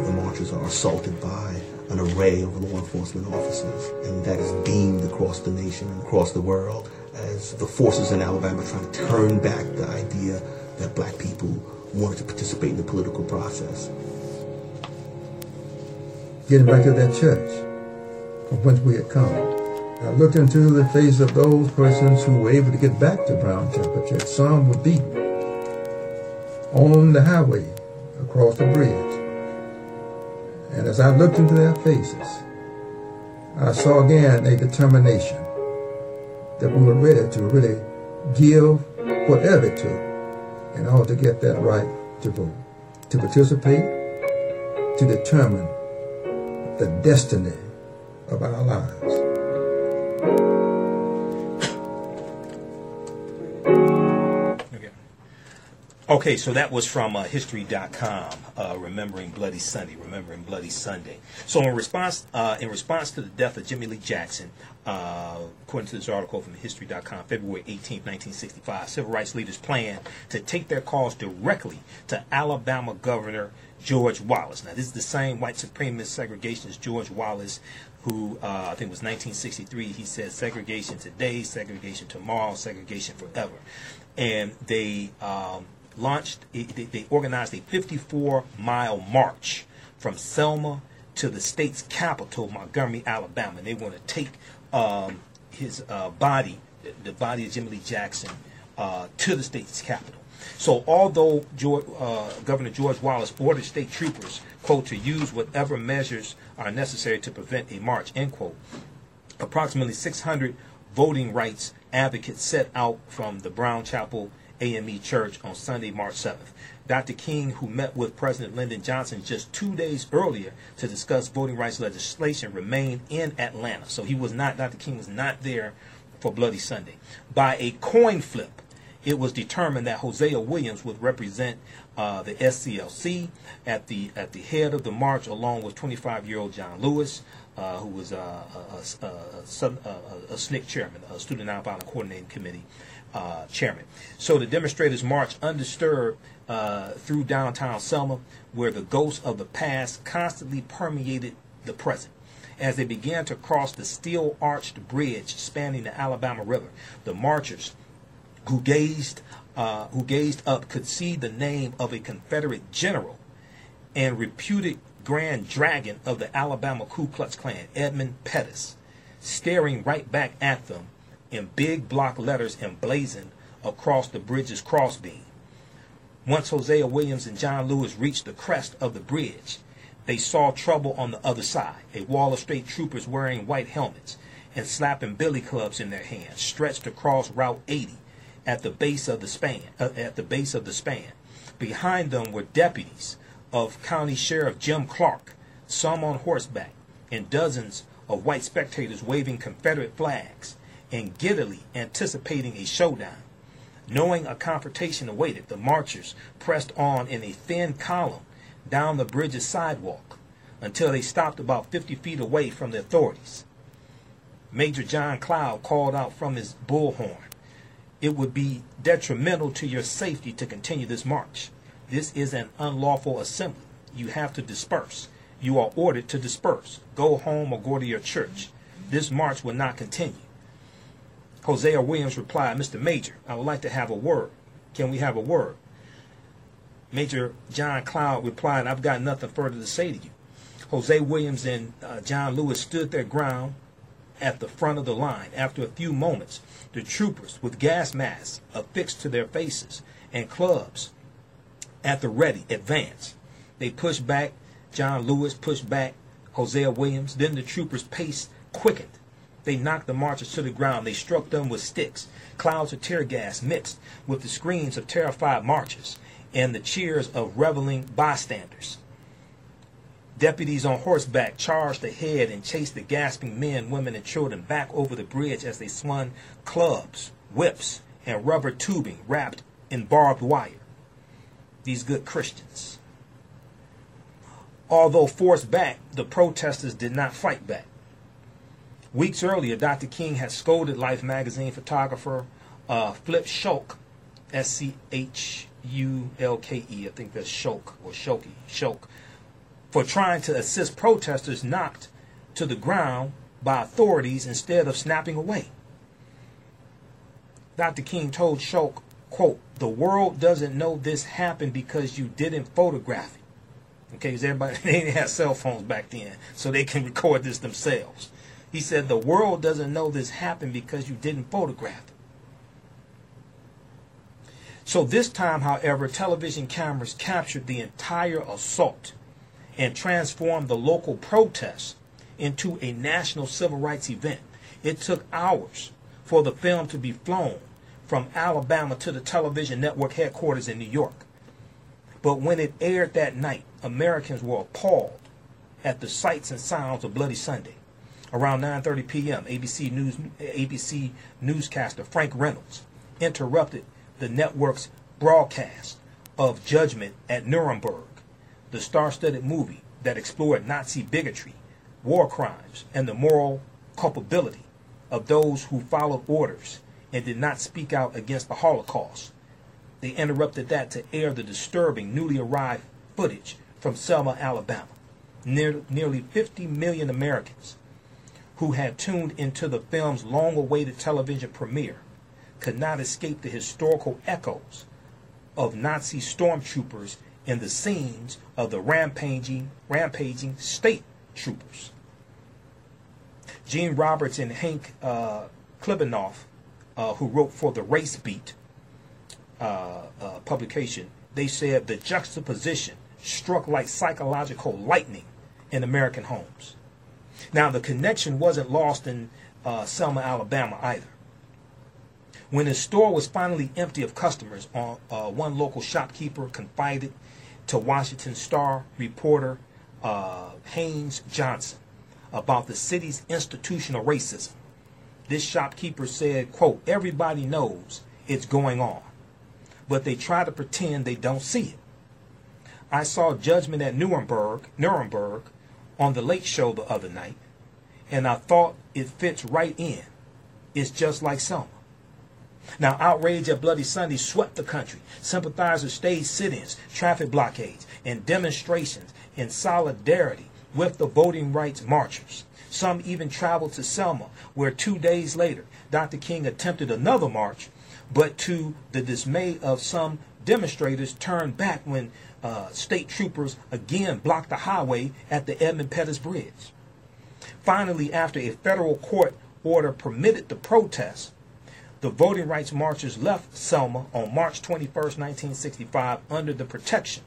The marchers are assaulted by an array of law enforcement officers, and that is beamed across the nation and across the world as the forces in Alabama trying to turn back the idea that black people wanted to participate in the political process. Getting back to that church from whence we had come, I looked into the face of those persons who were able to get back to Brown Chapel Church. Some were beaten on the highway across the bridge. And as I looked into their faces, I saw again a determination that we were ready to really give whatever it took in order to get that right to vote, to participate, to determine the destiny of our lives. Okay, so that was from uh, History.com, uh, remembering Bloody Sunday, remembering Bloody Sunday. So in response, uh, in response to the death of Jimmy Lee Jackson, uh, according to this article from History.com, February 18, 1965, civil rights leaders planned to take their cause directly to Alabama Governor George Wallace. Now, this is the same white supremacist segregationist George Wallace who uh, I think it was 1963. He said segregation today, segregation tomorrow, segregation forever. And they um, launched, they, organized a 54 mile march from Selma to the state's capital, Montgomery, Alabama. They want to take um, his uh, body, the body of Jimmy Lee Jackson, uh, to the state's capital. So, although George, uh, Governor George Wallace ordered state troopers, quote, to use whatever measures are necessary to prevent a march, end quote, approximately 600 voting rights advocates set out from the Brown Chapel AME Church on Sunday, March 7th. Dr. King, who met with President Lyndon Johnson just two days earlier to discuss voting rights legislation, remained in Atlanta. So he was not, Dr. King was not there for Bloody Sunday. By a coin flip, it was determined that Hosea Williams would represent uh, the SCLC at the at the head of the march, along with 25-year-old John Lewis, uh, who was uh, a, a, a, a, a SNCC chairman, a Student Nonviolent Coordinating Committee uh, chairman. So the demonstrators marched undisturbed uh, through downtown Selma, where the ghosts of the past constantly permeated the present. As they began to cross the steel arched bridge spanning the Alabama River, the marchers who gazed uh, who gazed up could see the name of a Confederate general and reputed grand dragon of the Alabama Ku Klux Klan, Edmund Pettus, staring right back at them in big block letters emblazoned across the bridge's crossbeam. Once Hosea Williams and John Lewis reached the crest of the bridge, they saw trouble on the other side. A wall of state troopers wearing white helmets and slapping billy clubs in their hands stretched across Route 80 at the base of the span. Uh, at the base of the span, behind them were deputies of County Sheriff Jim Clark, some on horseback, and dozens of white spectators waving Confederate flags and giddily anticipating a showdown. Knowing a confrontation awaited, the marchers pressed on in a thin column down the bridge's sidewalk until they stopped about 50 feet away from the authorities. Major John Cloud called out from his bullhorn it would be detrimental to your safety to continue this march. This is an unlawful assembly. You have to disperse. You are ordered to disperse. Go home or go to your church. This march will not continue. Hosea Williams replied, Mr. Major, I would like to have a word. Can we have a word? Major John Cloud replied, I've got nothing further to say to you. Hosea Williams and uh, John Lewis stood their ground at the front of the line. After a few moments, the troopers, with gas masks affixed to their faces and clubs at the ready, advanced. They pushed back. John Lewis pushed back Hosea Williams. Then the troopers' pace quickened. They knocked the marchers to the ground. They struck them with sticks. Clouds of tear gas mixed with the screams of terrified marchers and the cheers of reveling bystanders. Deputies on horseback charged ahead and chased the gasping men, women, and children back over the bridge as they swung clubs, whips, and rubber tubing wrapped in barbed wire. These good Christians. Although forced back, the protesters did not fight back. Weeks earlier, Dr. King had scolded Life magazine photographer uh, Flip Schulke, S C H U L K E, I think that's Schulke or Shoki, Schulke, for trying to assist protesters knocked to the ground by authorities instead of snapping away. Dr. King told Schulke, quote, the world doesn't know this happened because you didn't photograph it. Okay, because everybody, they didn't have cell phones back then, so they can record this themselves. He said, the world doesn't know this happened because you didn't photograph it. So this time, however, television cameras captured the entire assault and transformed the local protest into a national civil rights event. It took hours for the film to be flown from Alabama to the television network headquarters in New York. But when it aired that night, Americans were appalled at the sights and sounds of Bloody Sunday. Around 9:30 p.m., ABC News ABC newscaster Frank Reynolds interrupted the network's broadcast of Judgment at Nuremberg, the star-studded movie that explored Nazi bigotry, war crimes, and the moral culpability of those who followed orders and did not speak out against the Holocaust. They interrupted that to air the disturbing newly arrived footage from Selma, Alabama. Near, nearly 50 million Americans who had tuned into the film's long awaited television premiere could not escape the historical echoes of Nazi stormtroopers in the scenes of the rampaging, rampaging state troopers. Gene Roberts and Hank uh, Klibanoff, uh, who wrote for the Race Beat uh, uh, publication, they said the juxtaposition struck like psychological lightning in American homes. Now, the connection wasn't lost in uh, Selma, Alabama either. When the store was finally empty of customers, uh, uh, one local shopkeeper confided to Washington Star reporter uh, Haynes Johnson about the city's institutional racism. This shopkeeper said, quote, everybody knows it's going on, but they try to pretend they don't see it. I saw Judgment at Nuremberg, Nuremberg on the Late Show the other night, and I thought it fits right in. It's just like Selma. Now, outrage at Bloody Sunday swept the country. Sympathizers staged sit-ins, traffic blockades, and demonstrations in solidarity with the voting rights marchers. Some even traveled to Selma, where two days later, Dr. King attempted another march, but to the dismay of some demonstrators, turned back when uh, state troopers again blocked the highway at the Edmund Pettus Bridge. Finally, after a federal court order permitted the protest, the voting rights marchers left Selma on March 21, 1965, under the protection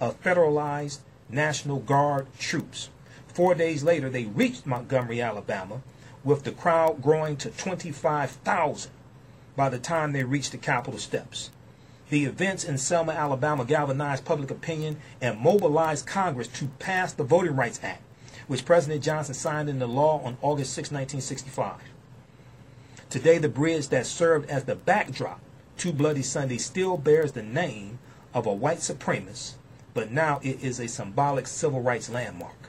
of federalized National Guard troops. Four days later, they reached Montgomery, Alabama, with the crowd growing to 25,000 by the time they reached the Capitol steps. The events in Selma, Alabama galvanized public opinion and mobilized Congress to pass the Voting Rights Act, which President Johnson signed into law on August 6, 1965. Today, the bridge that served as the backdrop to Bloody Sunday still bears the name of a white supremacist, but now it is a symbolic civil rights landmark.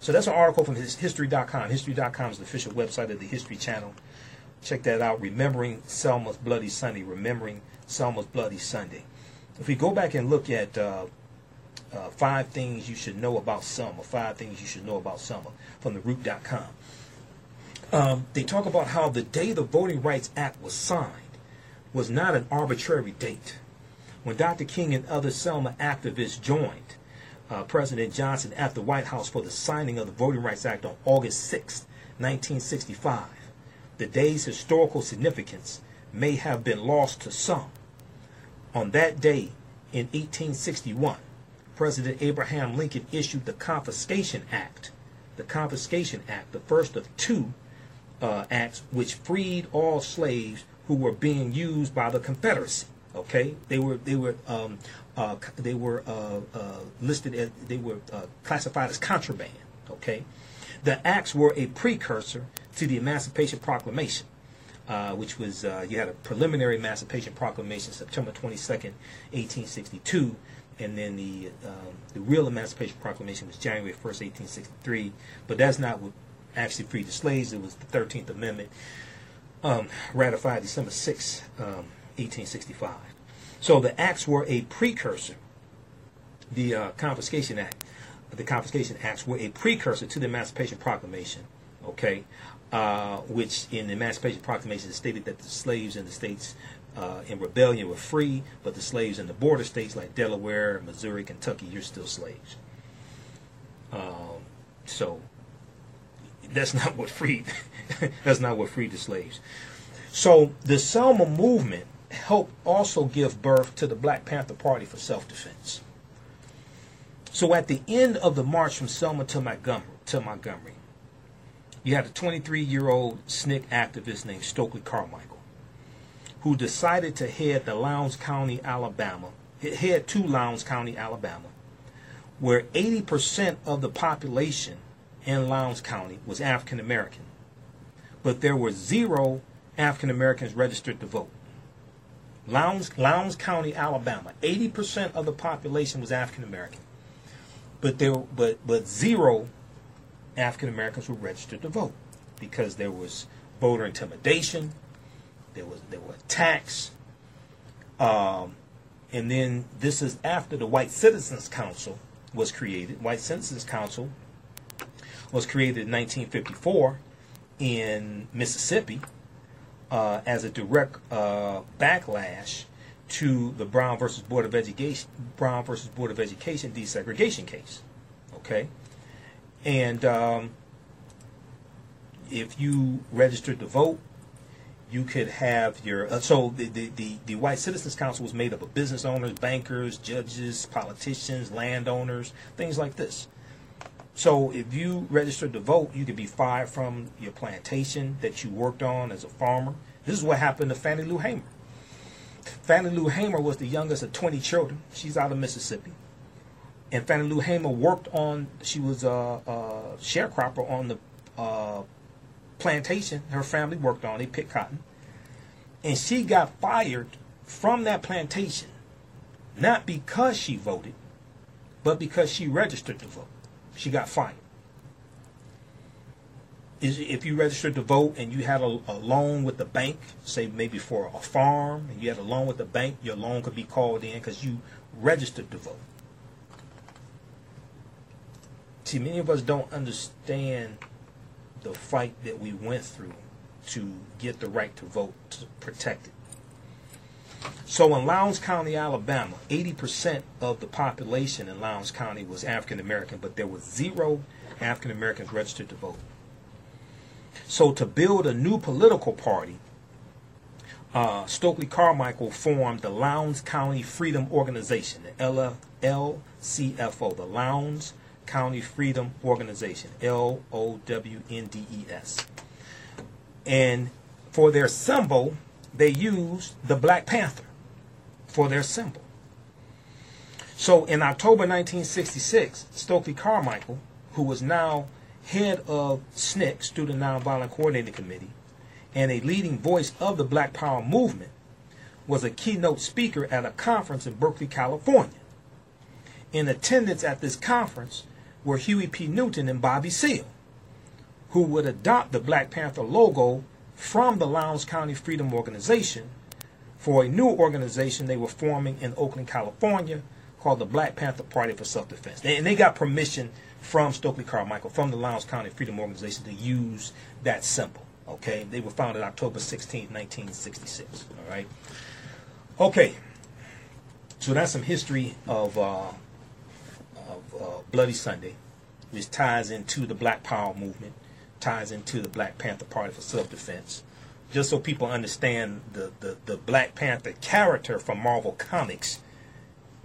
So that's an article from History.com. History.com is the official website of the History Channel. Check that out. Remembering Selma's Bloody Sunday. Remembering Selma's Bloody Sunday. If we go back and look at uh, uh, five things you should know about Selma, five things you should know about Selma from the root.com. Um, they talk about how the day the Voting Rights Act was signed was not an arbitrary date. When Dr. King and other Selma activists joined uh, President Johnson at the White House for the signing of the Voting Rights Act on August 6, 1965, the day's historical significance may have been lost to some. On that day in 1861, President Abraham Lincoln issued the Confiscation Act. The Confiscation Act, the first of two uh, acts which freed all slaves who were being used by the Confederacy. Okay, they were they were um, uh, they were uh, uh listed as they were uh, classified as contraband. Okay, the acts were a precursor to the Emancipation Proclamation. Uh, which was you had a preliminary Emancipation Proclamation September 22nd, 1862, and then the um, the real Emancipation Proclamation was January 1st, 1863. But that's not what actually freed the slaves. It was the 13th Amendment, um, ratified December 6, um, 1865. So the acts were a precursor. The uh, Confiscation Act, the Confiscation Acts were a precursor to the Emancipation Proclamation. Okay, uh, which in the Emancipation Proclamation stated that the slaves in the states uh, in rebellion were free, but the slaves in the border states like Delaware, Missouri, Kentucky, you're still slaves. Um, so that's not what freed that's not what freed the slaves. So the Selma movement helped also give birth to the Black Panther Party for self-defense. So at the end of the march from Selma to Montgomery, to Montgomery, you had a 23-year-old SNCC activist named Stokely Carmichael, who decided to head to Lowndes County, Alabama, head to Lowndes County, Alabama, where 80% of the population in Lowndes County was African American, but there were zero African Americans registered to vote. Lowndes, Lowndes County, Alabama, 80% of the population was African American, but there, but but zero African Americans were registered to vote because there was voter intimidation, there was there were attacks, um, and then this is after the White Citizens Council was created. White Citizens Council was created in 1954 in Mississippi uh, as a direct uh, backlash to the Brown versus Board of Education Brown versus Board of Education desegregation case. Okay, and um, if you registered to vote, you could have your uh, so the, the, the, the White Citizens Council was made up of business owners, bankers, judges, politicians, landowners, things like this. So if you registered to vote, you could be fired from your plantation that you worked on as a farmer. This is what happened to Fannie Lou Hamer. Fannie Lou Hamer was the youngest of 20 children. She's out of Mississippi. And Fannie Lou Hamer worked on, she was a, a sharecropper on the uh, plantation her family worked on. They picked cotton. And she got fired from that plantation, not because she voted, but because she registered to vote. She got fired. If you registered to vote and you had a, a loan with the bank, say maybe for a farm, and you had a loan with the bank, your loan could be called in because you registered to vote. See, many of us don't understand the fight that we went through to get the right to vote to protect it. So in Lowndes County, Alabama, 80% of the population in Lowndes County was African American, but there was zero African Americans registered to vote. So to build a new political party, uh, Stokely Carmichael formed the Lowndes County Freedom Organization, the LCFO, the Lowndes County Freedom Organization, L O W N D E S. And for their symbol, they used the Black Panther for their symbol. So in October 1966, Stokely Carmichael, who was now head of SNCC, Student Nonviolent Coordinating Committee, and a leading voice of the Black Power movement, was a keynote speaker at a conference in Berkeley, California. In attendance at this conference were Huey P. Newton and Bobby Seale, who would adopt the Black Panther logo from the Lowndes County Freedom Organization for a new organization they were forming in Oakland, California, called the Black Panther Party for Self-Defense. And they got permission from Stokely Carmichael, from the Lowndes County Freedom Organization, to use that symbol. Okay, they were founded October 16, 1966. All right. Okay, so that's some history of uh, uh, Bloody Sunday, which ties into the Black Power movement, ties into the Black Panther Party for Self-Defense. Just so people understand the, the, the Black Panther character from Marvel Comics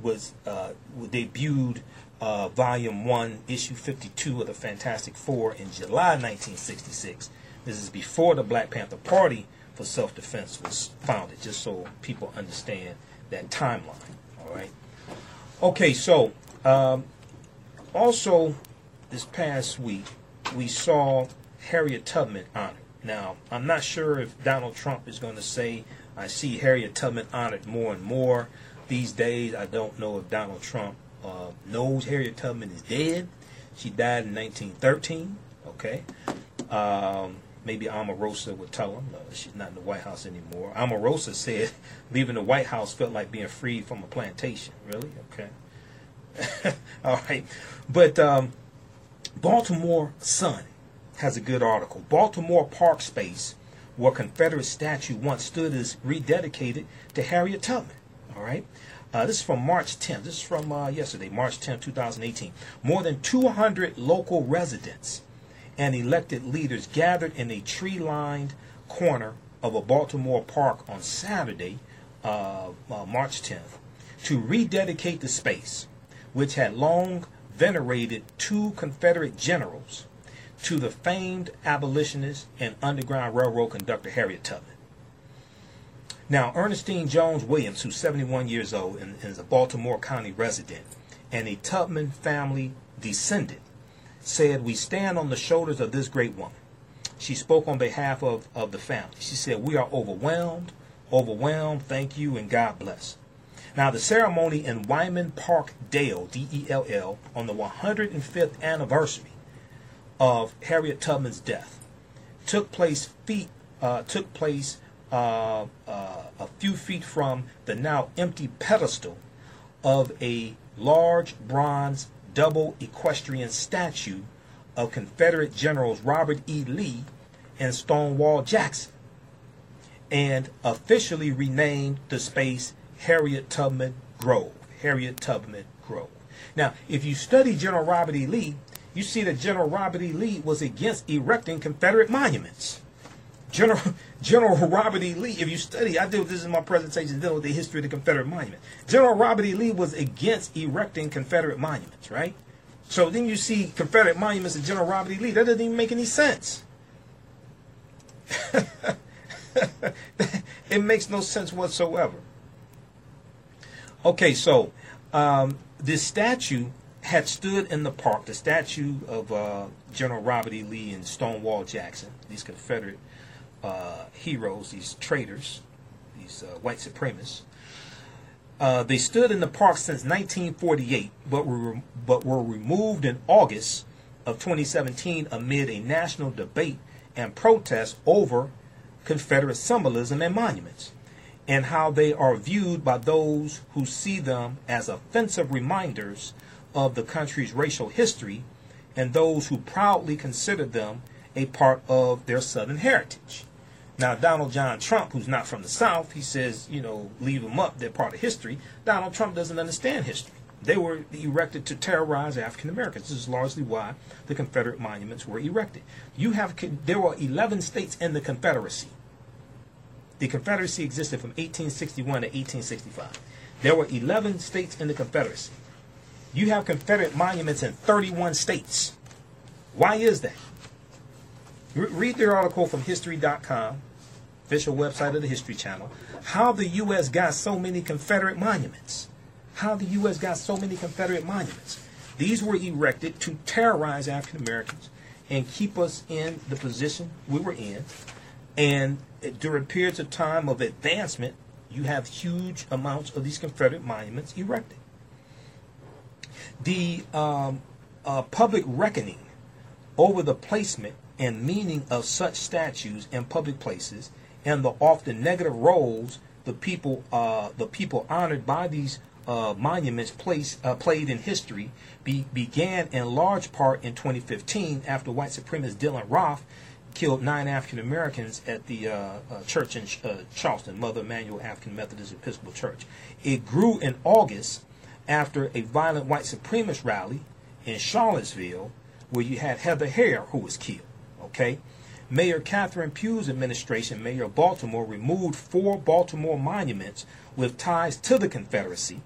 was uh, debuted uh, Volume 1, Issue 52 of the Fantastic Four in July 1966. This is before the Black Panther Party for Self-Defense was founded, just so people understand that timeline. All right. Okay, so um, also this past week we saw Harriet Tubman honored. Now, I'm not sure if Donald Trump is going to say, I see Harriet Tubman honored more and more these days. I don't know if Donald Trump uh, knows Harriet Tubman is dead. She died in 1913. Okay. Um, maybe Omarosa would tell him uh, she's not in the White House anymore. Omarosa said leaving the White House felt like being freed from a plantation. Really? Okay. All right. But um, Baltimore Sun has a good article. Baltimore Park Space, where Confederate statue once stood, is rededicated to Harriet Tubman. All right. Uh, this is from March 10th. This is from uh, yesterday, March 10th, 2018. More than 200 local residents and elected leaders gathered in a tree lined corner of a Baltimore park on Saturday, uh, uh March 10th, to rededicate the space, which had long venerated two Confederate generals, to the famed abolitionist and Underground Railroad conductor Harriet Tubman. Now, Ernestine Jones Williams, who's 71 years old and, is a Baltimore County resident and a Tubman family descendant, said, We stand on the shoulders of this great woman. She spoke on behalf of, of the family. She said, We are overwhelmed, overwhelmed, thank you, and God bless. Now, the ceremony in Wyman Park Dell, D E L L, on the 105th anniversary of Harriet Tubman's death took place feet uh, took place uh, uh, a few feet from the now empty pedestal of a large bronze double equestrian statue of Confederate Generals Robert E. Lee and Stonewall Jackson, and officially renamed the space Harriet Tubman Grove. Harriet Tubman Grove. Now, if you study General Robert E. Lee, you see that General Robert E. Lee was against erecting Confederate monuments. General General Robert E. Lee, if you study, I do this in my presentation dealing with the history of the Confederate monument. General Robert E. Lee was against erecting Confederate monuments, right? So then you see Confederate monuments and General Robert E. Lee. That doesn't even make any sense. it makes no sense whatsoever. Okay, so um, this statue had stood in the park, the statue of uh, General Robert E. Lee and Stonewall Jackson, these Confederate uh, heroes, these traitors, these uh, white supremacists. Uh, they stood in the park since 1948, but were, but were removed in August of 2017 amid a national debate and protest over Confederate symbolism and monuments, and how they are viewed by those who see them as offensive reminders of the country's racial history and those who proudly consider them a part of their Southern heritage. Now, Donald John Trump, who's not from the South, he says, you know, leave them up, they're part of history. Donald Trump doesn't understand history. They were erected to terrorize African Americans. This is largely why the Confederate monuments were erected. You have there were 11 states in the Confederacy. The Confederacy existed from 1861 to 1865. There were 11 states in the Confederacy. You have Confederate monuments in 31 states. Why is that? Read their article from History.com, official website of the History Channel, how the U.S. got so many Confederate monuments. How the U.S. got so many Confederate monuments. These were erected to terrorize African Americans and keep us in the position we were in. And during periods of time of advancement, you have huge amounts of these Confederate monuments erected. The um, uh, public reckoning over the placement and meaning of such statues in public places and the often negative roles the people uh, the people honored by these uh, monuments place, uh, played in history be, began in large part in 2015 after white supremacist Dylann Roof killed nine African Americans at the uh, uh, church in uh, Charleston, Mother Emanuel African Methodist Episcopal Church. It grew in August after a violent white supremacist rally in Charlottesville where you had Heather Heyer who was killed. Okay? Mayor Catherine Pugh's administration, Mayor of Baltimore, removed four Baltimore monuments with ties to the Confederacy.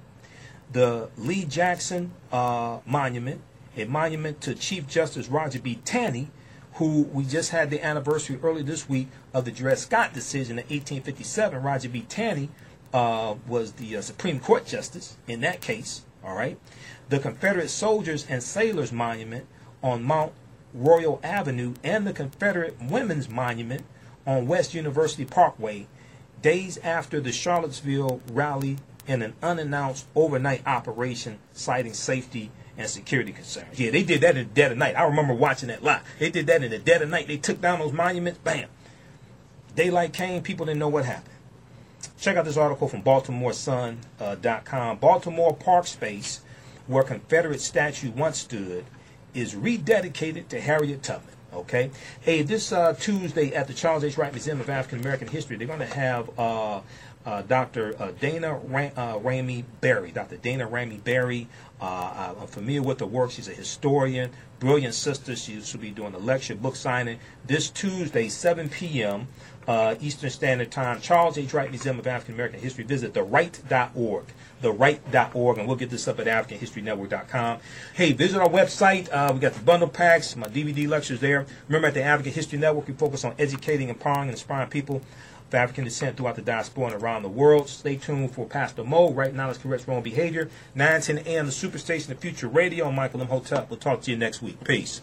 The Lee Jackson uh, Monument, a monument to Chief Justice Roger B. Taney, who we just had the anniversary early this week of the Dred Scott decision in 1857. Roger B. Taney uh, was the uh, Supreme Court justice in that case. All right, the Confederate Soldiers and Sailors Monument on Mount Royal Avenue and the Confederate Women's Monument on West University Parkway, days after the Charlottesville rally in an unannounced overnight operation citing safety and security concerns. Yeah, they did that in the dead of night. I remember watching that live. They did that in the dead of night. They took down those monuments. Bam. Daylight came. People didn't know what happened. Check out this article from BaltimoreSun.com. Uh, Baltimore Park Space, where Confederate statue once stood, is rededicated to Harriet Tubman. Okay. Hey, this uh, Tuesday at the Charles H. Wright Museum of African American History, they're going to have uh, uh, Dr. Uh, Dana Ram- uh, Ramey Berry. Dr. Daina Ramey Berry. Uh, I'm familiar with her work. She's a historian, brilliant sister. She will be doing a lecture, book signing this Tuesday, 7 p.m uh, Eastern Standard Time, Charles H. Wright Museum of African American History. Visit thewright.org, thewright.org, and we'll get this up at AfricanHistoryNetwork.com. Hey, visit our website. Uh, we got the bundle packs, my DVD lectures there. Remember, at the African History Network, we focus on educating, empowering, and inspiring people African descent throughout the diaspora and around the world. Stay tuned for Pastor Mo. Right now, let's correct wrong behavior. 9 10 a.m. The Superstation of Future Radio. I'm Michael Imhotep. We'll talk to you next week. Peace.